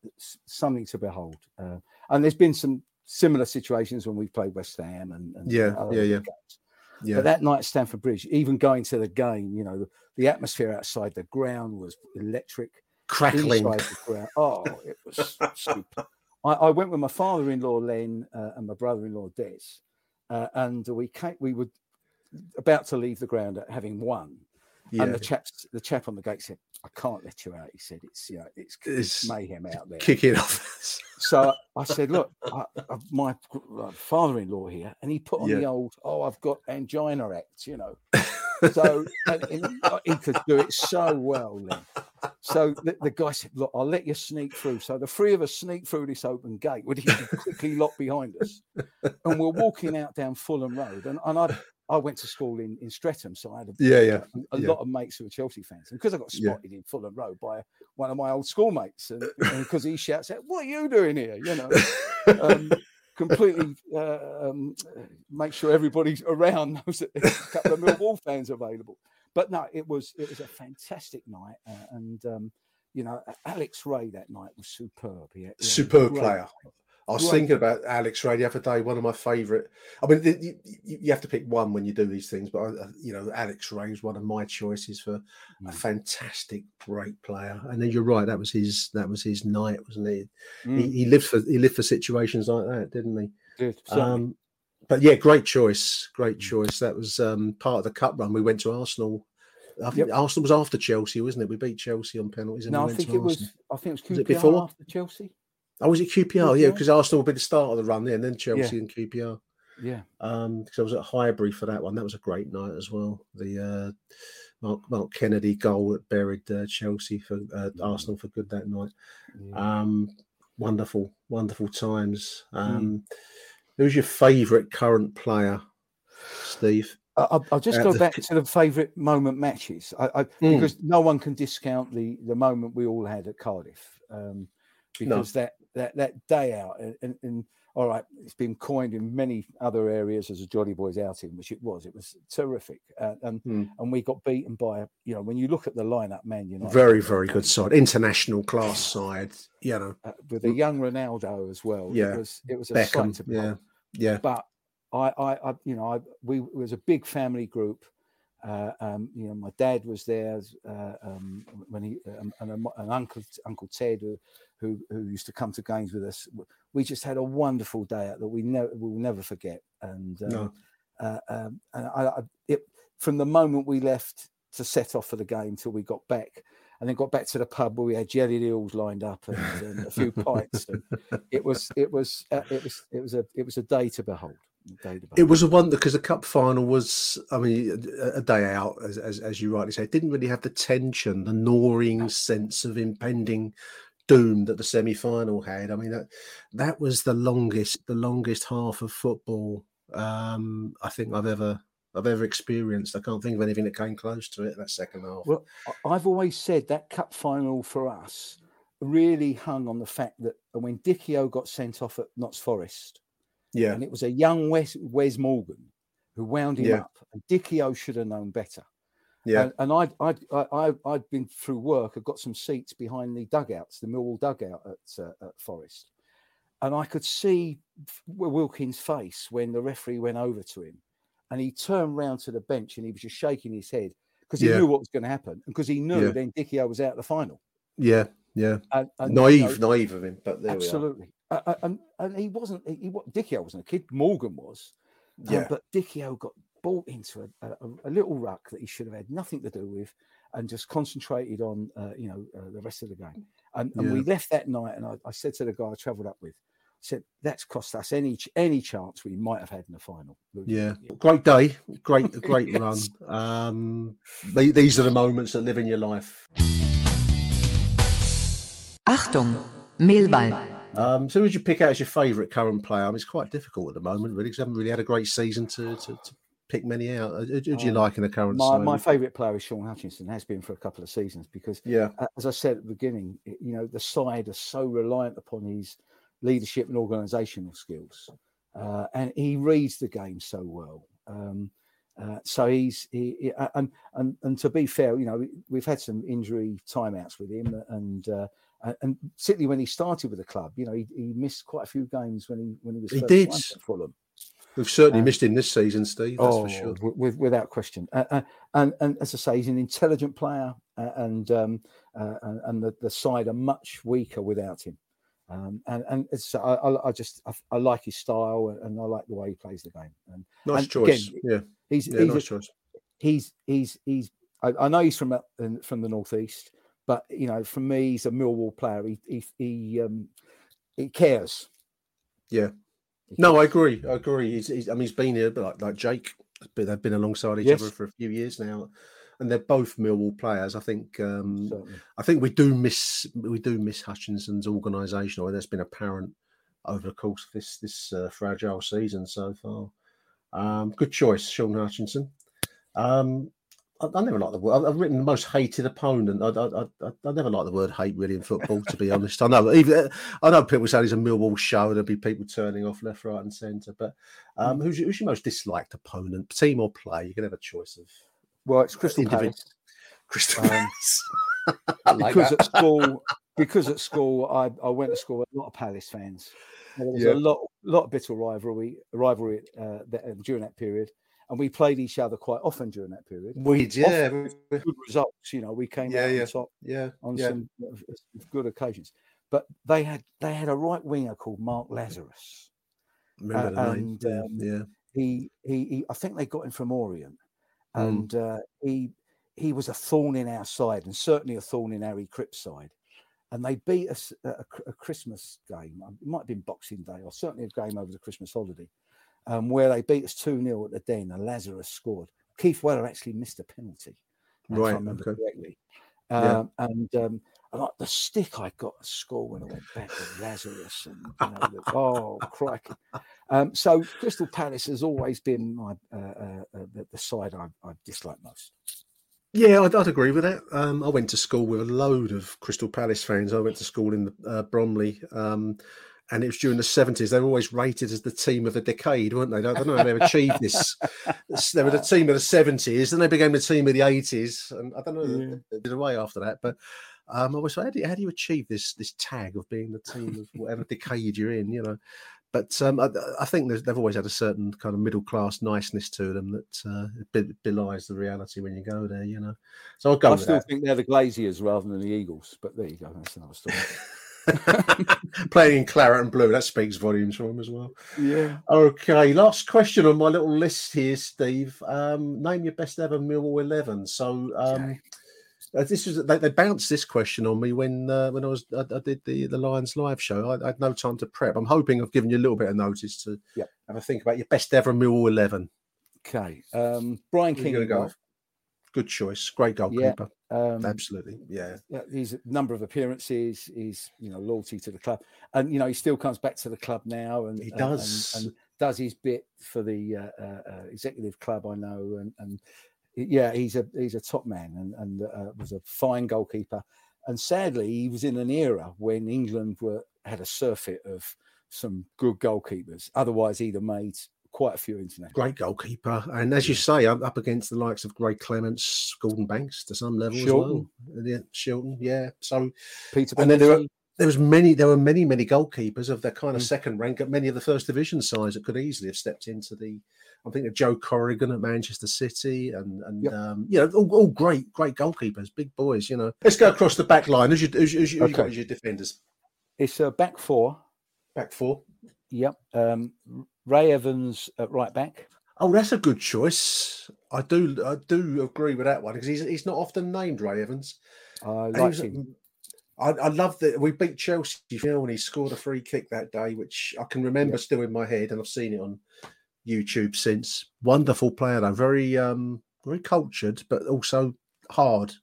something to behold. Uh, and there's been some similar situations when we played West Ham and, and Yeah, yeah, yeah. games. Yeah. But that night at Stamford Bridge, even going to the game, you know, the, the atmosphere outside the ground was electric. Crackling. Ground, oh, it was super. I, I went with my father-in-law Len uh, and my brother-in-law Des, uh, and we came, we were about to leave the ground having won. Yeah. And the chap, the chap on the gate said, "I can't let you out." He said, "It's you know, it's, it's mayhem out there." Kick it off. So I said, "Look, I, I, my uh, father-in-law here," and he put on the old, "Oh, I've got angina act," you know. So and, and he could do it so well. Len. So the, the guy said, "Look, I'll let you sneak through." So the three of us sneak through this open gate, which he quickly locked behind us, and we're walking out down Fulham Road. And, and I, I went to school in, in Streatham, so I had a, Yeah, yeah, a yeah. lot of mates who were Chelsea fans. And because I got spotted in Fulham Road by one of my old schoolmates, and because he shouts out, "What are you doing here?" You know, um, completely uh, um, make sure everybody around knows that there's a couple of Millwall fans available. But no, it was it was a fantastic night, uh, and um, you know, Alex Rae that night was superb. He had- he Superb player. I was great thinking about Alex Rae the other day. One of my favourite. I mean, you, you have to pick one when you do these things, but I, you know, Alex Rae is one of my choices for a Mm. fantastic, great player. And then you're right, that was his that was his night, wasn't it? Mm. He, he lived for he lived for situations like that, didn't he? Did. Um, but yeah, great choice, great Mm. choice. That was um, part of the cup run. We went to Arsenal. I think Arsenal was after Chelsea, wasn't it? We beat Chelsea on penalties. And no, we I think it was. I think it was Was it before? after Chelsea. Oh, was it QPR? Yeah, because Arsenal would be the start of the run there, and then Chelsea Yeah. and QPR. Yeah. Um, because I was at Highbury for that one. That was a great night as well. The uh, Mark, Mark Kennedy goal that buried uh, Chelsea for uh, Mm. Arsenal for good that night. Um, wonderful, wonderful times. Mm. Um, Who's your favourite current player, Steve? I- I'll, I'll just go the- back to the favourite moment matches I, I, Mm. because no one can discount the the moment we all had at Cardiff um, because that, that that day out and, and, and all right, it's been coined in many other areas as a Jolly Boys outing, which it was. It was terrific, uh, and Mm. and we got beaten by you know when you look at the lineup, Man United, Very, very good side, international class side. You know, uh, with a young Ronaldo as well. Yeah. it was it was a Beckham, sight to yeah, yeah. But I, I, I you know, I we it was a big family group. Uh, um, you know, my dad was there uh, um, when he um, and an uncle Uncle Ted who, who who used to come to games with us. We just had a wonderful day out that we never we will never forget. And um, No. uh, um, and I, I it, from the moment we left to set off for the game till we got back, and then got back to the pub where we had jellied eels lined up and, and a few pints. It was it was uh, it was it was a it was a day to behold. A day to It was a wonder because the cup final was, I mean, a, a day out, as, as as you rightly say. It didn't really have the tension, the gnawing sense of impending doom that the semi final had. I mean, that that was the longest, the longest half of football um, I think I've ever I've ever experienced. I can't think of anything that came close to it in that second half. Well, I've always said that cup final for us really hung on the fact that when Dickie got sent off at Notts Forest, yeah, and it was a young Wes, Wes Morgan who wound him Yeah. up, and Dickie should have known better. yeah, And, and I'd, I'd, I, I- I'd been through work, I'd got some seats behind the dugouts, the Millwall dugout at, uh, at Forest. And I could see Wilkins' face when the referee went over to him. And he turned round to the bench and he was just shaking his head because he Yeah. knew what was going to happen. And because he knew Yeah. then Dickie was out of the final. Yeah, yeah. And, and, naive, you know, naive of him, but there absolutely. Uh, uh, and and he wasn't. He, he Dickie wasn't a kid. Morgan was. Um, but Dickie got bought into a, a, a little ruck that he should have had nothing to do with, and just concentrated on uh, you know uh, the rest of the game. And, and we left that night, and I, I said to the guy I travelled up with, I said that's cost us any any chance we might have had in the final. Yeah, great day, great, great Yes. run. Um, the- these are the moments that live in your life. Achtung, Millwall. Um, so, who would you pick out as your favourite current player? I mean, it's quite difficult at the moment, really, because I haven't really had a great season to, to, to pick many out. Who, who do you Um, like in the current My, my favourite player is Shaun Hutchinson, has been for a couple of seasons because, Yeah. uh, as I said at the beginning, you know, the side are so reliant upon his leadership and organisational skills. Uh, and he reads the game so well. Um, uh, so he's he, he- uh, and and and to be fair, you know, we- we've had some injury timeouts with him, and uh, and- particularly when he started with the club, you know, he, he missed quite a few games when he when he was He first did. for Fulham. We've certainly Um, missed him this season, Steve. That's oh, for sure. wi- with, without question. Uh, uh, and and as I say, he's an intelligent player, uh, and um, uh, and, and the, the side are much weaker without him. Um, and and it's, I, I, I just I, I like his style, and I like the way he plays the game. And Nice and choice. yeah, he's yeah, he's, nice a- choice. he's he's he's. I, I know he's from from the northeast, but you know, for me, he's a Millwall player. He he he, um, he cares. Yeah. No, I agree. I agree. He's, he's I mean, he's been here, but like, like Jake, but they've been alongside each Yes. other for a few years now, and they're both Millwall players. I think. Um, Certainly. I think we do miss we do miss Hutchinson's organisation, and that's been apparent over the course of this this uh, fragile season so far. Um, good choice, Shaun Hutchinson. Um, I, I never like the word. I've- written most hated opponent. I, I, I, I never like the word hate really in football, to be honest. I know even I know people say it's a Millwall show. There'll be people turning off left, right, and centre. But um, who's, your, who's your most disliked opponent, team or play? You can have a choice of Well, it's Crystal individual- Palace. Crystal Um, Palace. Like because that. at school, because at school, I, I went to school with a lot of Palace fans. There was Yeah. a lot, lot of bitter rivalry, rivalry uh, that, uh, during that period, and we played each other quite often during that period. We did, yeah. Good results. You know, we came Yeah, out yeah, on top yeah, on yeah. some of good occasions. But they had they had a right winger called Mark Lazarus. Remember Uh, the name? and, Yeah, um, yeah. He, he he I think they got him from Orient, Mm. and uh, he he was a thorn in our side, and certainly a thorn in Harry Cripps' side. And they beat us at a, a Christmas game. It might have been Boxing Day, or certainly a game over the Christmas holiday, um, where they beat us two 0 at the Den, and Lazarus scored. Keith Weller actually missed a penalty, Right, I remember okay. correctly. Yeah. Um, and um, and like the stick I got at school when I went back with Lazarus and you know, the, oh crikey. Um, so Crystal Palace has always been my uh, uh, uh, the, the side I, I dislike most. Yeah, I'd, I'd agree with that. Um, I went to school with a load of Crystal Palace fans. I went to school in uh, Bromley, um, and it was during the seventies. They were always rated as the team of the decade, weren't they? I don't know how they achieved this. they were the team of the seventies, then they became the team of the eighties, and I don't know Yeah. they did away after that. But um, I was like, how do, you, how do you achieve this this tag of being the team of whatever decade you're in? You know. But um, I, I think they've always had a certain kind of middle class niceness to them that uh, be- belies the reality when you go there. You know, so I'll go I still that. think they're the Glaziers rather than the Eagles, but there you go. That's another story. Playing in claret and blue, that speaks volumes for him as well. Yeah. Okay, last question on my little list here, Steve. Um, name your best ever Millwall eleven. So um, uh, this was they, they bounced this question on me when uh, when I was I, I did the the Lions live show. I, I had no time to prep. I'm hoping I've given you a little bit of notice to Yep. have a think about your best ever Millwall eleven. Okay. Um, Brian King. go Good choice. Great goalkeeper. Um, Absolutely. Yeah. he's a number of appearances, he's you know loyalty to the club, and you know he still comes back to the club now, and He does. and, and does his bit for the uh, uh, uh, executive club. I know, and and yeah, he's a he's a top man, and and uh, was a fine goalkeeper. And sadly, he was in an era when England were had a surfeit of some good goalkeepers. Otherwise, he'd have made quite a few international. Great goalkeeper. And as you say, up, up against the likes of Greg Clements, Gordon Banks to some level Shilton. as well. Yeah, Shilton, yeah. So Peter and then there were there was many there were many many goalkeepers of the kind of Mm. second rank at many of the first division sides that could easily have stepped into the I think of Joe Corrigan at Manchester City and and Yep. um, you know all, all great great goalkeepers big boys you know let's go across the back line as you as you, as you, as you got Okay. as your defenders It's a back four. back four Yep. Um, Ray Evans at right back. oh that's a good choice I do I do agree with that one because he's he's not often named Ray Evans I like was- him. I, I love that we beat Chelsea you and he scored a free kick that day, which I can remember still in my head, and I've seen it on YouTube since. Wonderful player, though, very um, very cultured, but also hard.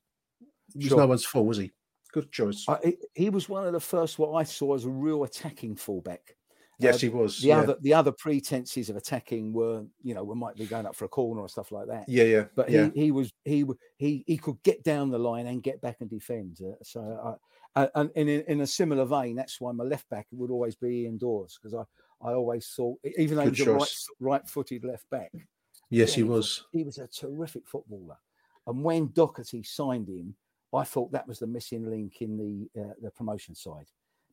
He's Sure. no one's fault, was he? Good choice. I, he was one of the first what I saw as a real attacking fullback. Yes, uh, he was. The yeah. other the other pretenses of attacking were, you know, we might be going up for a corner or stuff like that. yeah, yeah, But yeah. he he was he he he could get down the line and get back and defend. Uh, so I, and in, in a similar vein, that's why my left back would always be Ian Dawes because I I always thought even though Good he was a right, right-footed left back, yes, yeah, he he was. he was a terrific footballer. And when Docherty signed him, I thought that was the missing link in the uh, the promotion side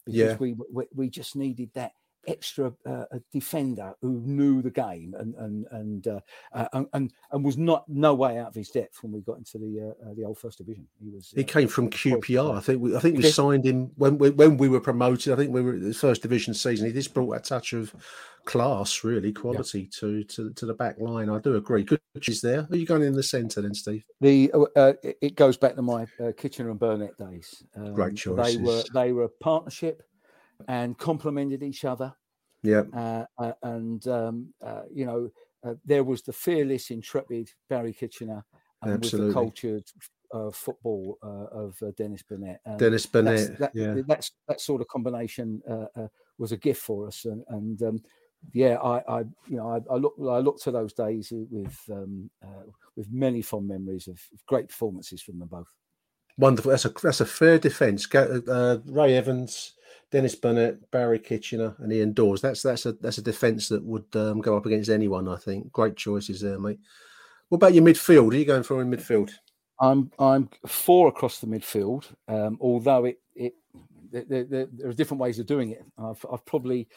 because Yeah. we, we we just needed that extra uh, defender who knew the game and and and, uh, uh, and and and was not no way out of his depth when we got into the uh, uh, the old first division. He was He uh, came from QPR. I think we, I think we signed him when we, when we were promoted. I think we were the first division season. He just brought a touch of class, really quality to, to to the back line. I do agree. Good is there. Are you going in the centre then, Steve? The uh, uh, it- goes back to my uh, Kitchener and Burnett days. Um, Great They were they were a partnership and complemented each other. Yeah, uh, uh, and um, uh, you know uh, there was the fearless, intrepid Barry Kitchener, and Absolutely. with the cultured uh, football uh, of uh, Dennis Burnett. And Dennis Burnett. that, yeah, that's that sort of combination was a gift for us, and, and um, yeah, I, I you know I, I look I look to those days with um, uh, with many fond memories of great performances from them both. Wonderful. That's a that's a fair defence. Uh, Ray Evans, Dennis Burnett, Barry Kitchener, and Ian Dawes. That's that's a that's a defence that would um, go up against anyone. I think. Great choices there, mate. What about your midfield? Are you going for in midfield? I'm I'm four across the midfield, um, although it it there, there, there are different ways of doing it. I've I've probably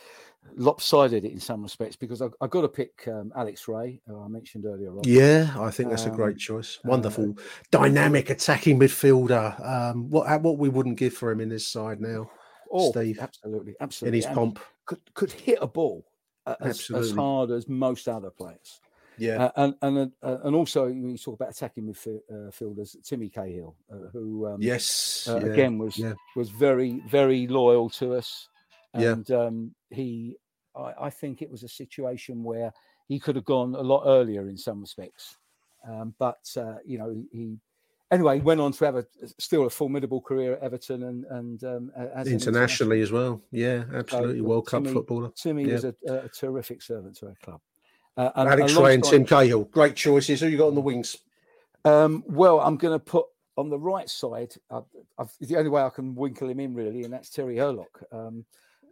lopsided it in some respects because I've, I've got to pick um, Alex Rae, who I mentioned earlier on. Yeah, I think that's a Um, great choice. uh, Wonderful, dynamic attacking midfielder. Um, what what we wouldn't give for him in this side now, Oh, Steve, absolutely, absolutely. in his And pomp. could could hit a ball uh, as, as hard as most other players. Yeah, Uh, and and uh, and also when you talk about attacking midfielders, uh, Timmy Cahill, uh, who um, yes, uh, yeah, again was yeah. was very very loyal to us Yeah. and um he I, I think it was a situation where he could have gone a lot earlier in some respects um but uh, you know he anyway he went on to have a still a formidable career at everton and and um as an internationally as well. Yeah, absolutely, So, World Cup footballer. timmy Yeah. was a, a terrific servant to our club uh, and Alex Rae and Tim Cahill, great choices. Who you got on the wings? Um, well, I'm going to put on the right side. I've, I've, the only way I can winkle him in, really, and that's Terry Hurlock, um,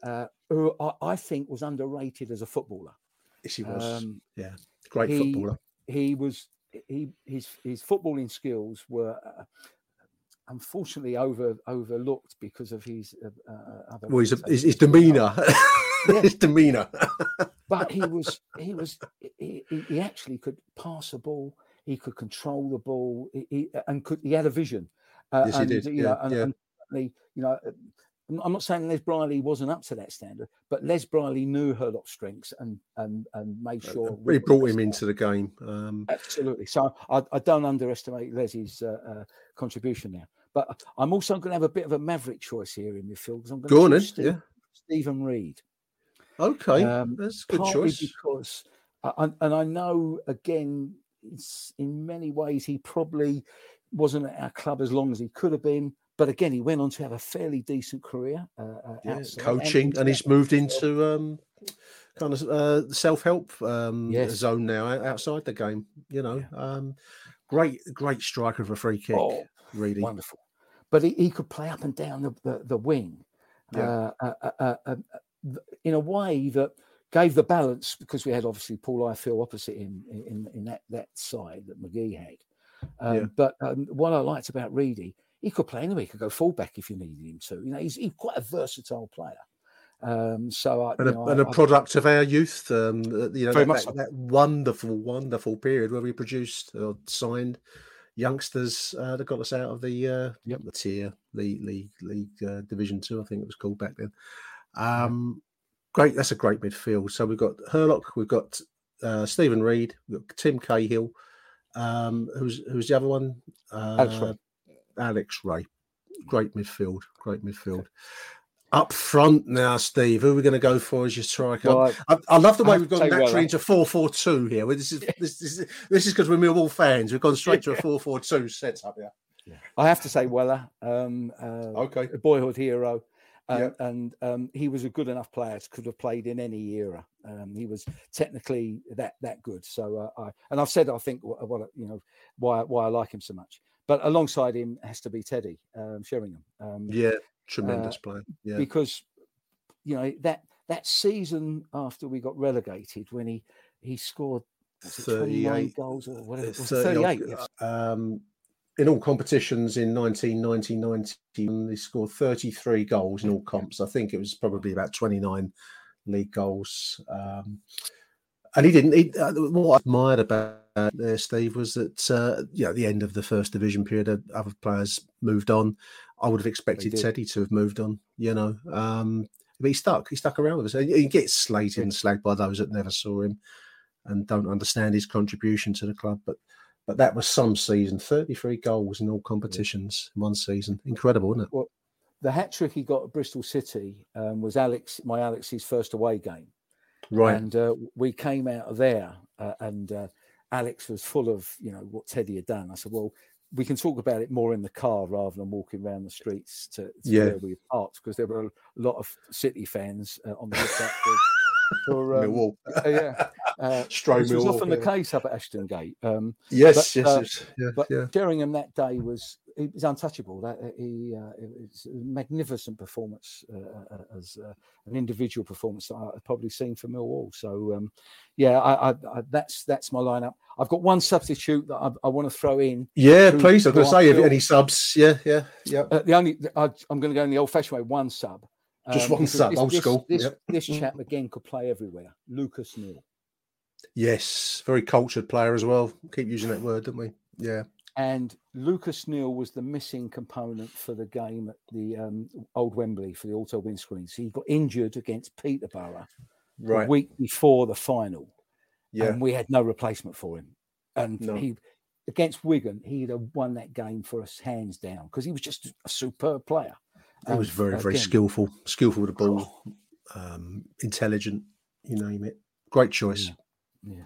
uh, who I, I think was underrated as a footballer. Yes, he was. Um, yeah, great he- footballer. He was he his his footballing skills were. Uh, Unfortunately, over overlooked because of his uh, uh, other. Well, his, his, his demeanour. Yeah. his demeanour. but he was he was he, he- he actually could pass a ball he could control the ball he, he- and could he had a vision uh, Yes, he and, did, you know yeah, and, yeah. and you know I'm- not saying Les Briley wasn't up to that standard, but Les Briley knew Hurlock's strengths and and and made sure we He brought him into the game. Um, Absolutely. So I, I don't underestimate Les's uh, uh, contribution there. But I'm also going to have a bit of a maverick choice here in midfield because I'm going to Go on to Steve, yeah. Steven Reid. Okay, Um, that's a good choice. because I- and I know again in many ways he probably wasn't at our club as long as he could have been but again he went on to have a fairly decent career uh, uh, Yeah, coaching, and he's moved into um, kind of uh, self-help um, Yes. zone now outside the game. You know, um, great, great striker of a free kick. Oh, really, wonderful but he, he could play up and down the, the, the wing Yeah. uh, uh, uh, uh, in a way that gave the balance because we had obviously Paul Ifill opposite him in, in, in that, that side that McGhee had. Um, Yeah. But um, what I liked about Reedy, he could play anywhere. He could go fullback if you needed him to. You know, he's, he's quite a versatile player. Um, so I, and a, know, and a I- I- product of our youth. Um, uh, you know, Very that, much that, so. that wonderful, wonderful period where we produced or signed youngsters uh, that got us out of the uh, the tier league, league, league uh, division two, I think it was called back then. Um, great, that's a great midfield. So we've got Hurlock, we've got uh, Steven Reid, we've got Tim Cahill. Um, who's who's the other one? Uh, Alex Rae. Alex Rae. Great midfield. Great midfield. Up front now, Steve. Who are we going to go for as your striker? Well, I, I love the way we've gone naturally Weller. into four four two here. This is this, this, is- this is because we're Millwall fans. We've gone straight to a four four two setup here. I have to say Weller, um, uh, Okay. a boyhood hero, uh, Yep. and um, he was a good enough player to could have played in any era. Um, he was technically that that good. So uh, I and I've said I think what, what you know why why I like him so much. But alongside him has to be Teddy um, Sheringham. Um, Yeah, tremendous uh, player. Yeah, because you know that that season after we got relegated when he he scored was 29 38 goals or whatever it was 38 yes. Um, in all competitions in 1990 91, he scored 33 goals in all comps. I think it was probably about 29 league goals. Um, and he didn't. He, uh, what I admired about there, Steve, was that uh, you know, at the end of the first division period, uh, other players moved on. I would have expected. Teddy to have moved on. You know, um, but he stuck. He stuck around with us. He he gets slated and slagged by those that never saw him and don't understand his contribution to the club. But but that was some season. Thirty-three goals in all competitions in one season. Incredible, isn't it? Well, the hat trick he got at Bristol City um, was Alex, my Alex's first away game. Right. And uh, we came out of there, uh, and uh, Alex was full of, you know, what Teddy had done. I said, well, we can talk about it more in the car rather than walking around the streets to, to Yeah. where we parked because there were a lot of City fans uh, on the for, um, Millwall. uh, yeah, uh, which was often yeah. the case up at Ashton Gate. Um, Yes, but, yes, uh, yes, yeah, but yeah. Sheringham that day was he was untouchable. That uh, he uh, it was a magnificent performance uh, as uh, an individual performance that I've probably seen for Millwall. So um, yeah, I, I, I, that's that's my lineup. I've got one substitute that I, I want to throw in. Yeah, please. I was going to say, if any subs? Yeah, yeah, yeah. uh, the only I, I'm going to go in the old-fashioned way, one sub. Just one because sub, old this, school, This, yep. this chap again could play everywhere. Lucas Neill. Yes, very cultured player as well. Keep using that word, don't we? Yeah. And Lucas Neill was the missing component for the game at the um, Old Wembley for the auto windscreens. He got injured against Peterborough Right. the week before the final. Yeah. And we had no replacement for him. And No. he, against Wigan, he'd have won that game for us hands down because he was just a superb player. He was And very, very again, skillful, skillful with the ball, um, intelligent, you name it. Great choice. Yeah.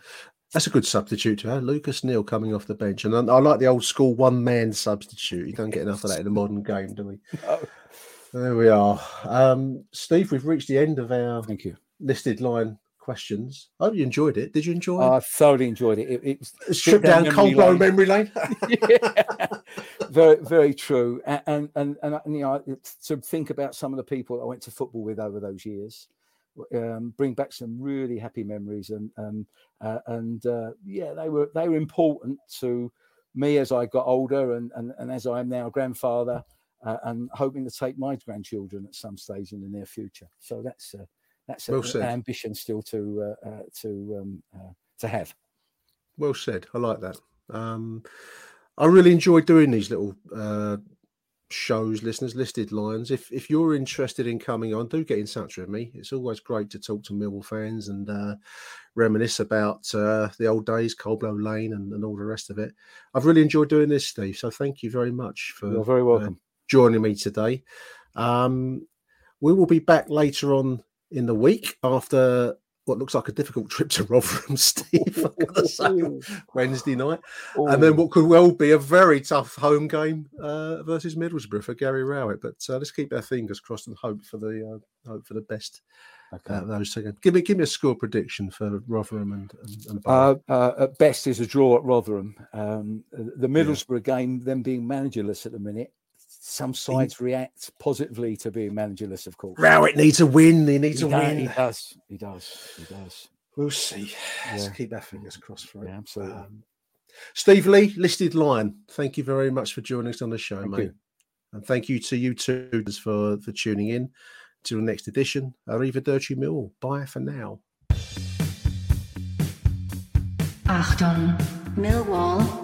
That's a good substitute to have. Lucas Neill coming off the bench. And I, I like the old school one man substitute. You don't get enough of that in the modern game, do we? There we are. Um, Steve, we've reached the end of our Thank you. listed line questions. I hope you enjoyed it. Did you enjoy I it? thoroughly enjoyed it. It, it was Strip trip down cold blow lane. memory lane. very, very true. And and and, and you know, to think about some of the people I went to football with over those years, um, bring back some really happy memories. And um, uh, and uh, yeah, they were they were important to me as I got older, and and, and as I am now a grandfather, uh, and hoping to take my grandchildren at some stage in the near future. So that's uh, that's a- Well an ambition still to uh, uh, to um, uh, to have. Well said. I like that. Um, I really enjoy doing these little uh, shows, listeners, listed lines. If if you're interested in coming on, do get in touch with me. It's always great to talk to Millwall fans and uh, reminisce about uh, the old days, Coldblow Lane, and, and all the rest of it. I've really enjoyed doing this, Steve. So thank you very much for You're very uh, welcome. joining me today. Um, we will be back later on in the week after what looks like a difficult trip to Rotherham, Steve. Say, Wednesday night, and then what could well be a very tough home game uh, versus Middlesbrough for Gary Rowett. But uh, let's keep our fingers crossed and hope for the uh, hope for the best. Okay. Uh, those two. Give me give me a score prediction for Rotherham and and, and Uh, uh, at best is a draw at Rotherham. Um, the Middlesbrough game, them being managerless at the minute, some sides react positively to being managerless. Of course, Rowett needs a win. He needs he, a does- win. he does. He does. He does. We'll see. Let's keep our fingers crossed for it. Yeah, absolutely. Um, Steve Lee, listed line. Thank you very much for joining us on the show, Thank mate. you. And thank you to you two for, for tuning in. Till the next edition, Arrivederci Millwall. Bye for now. Achtung, Millwall.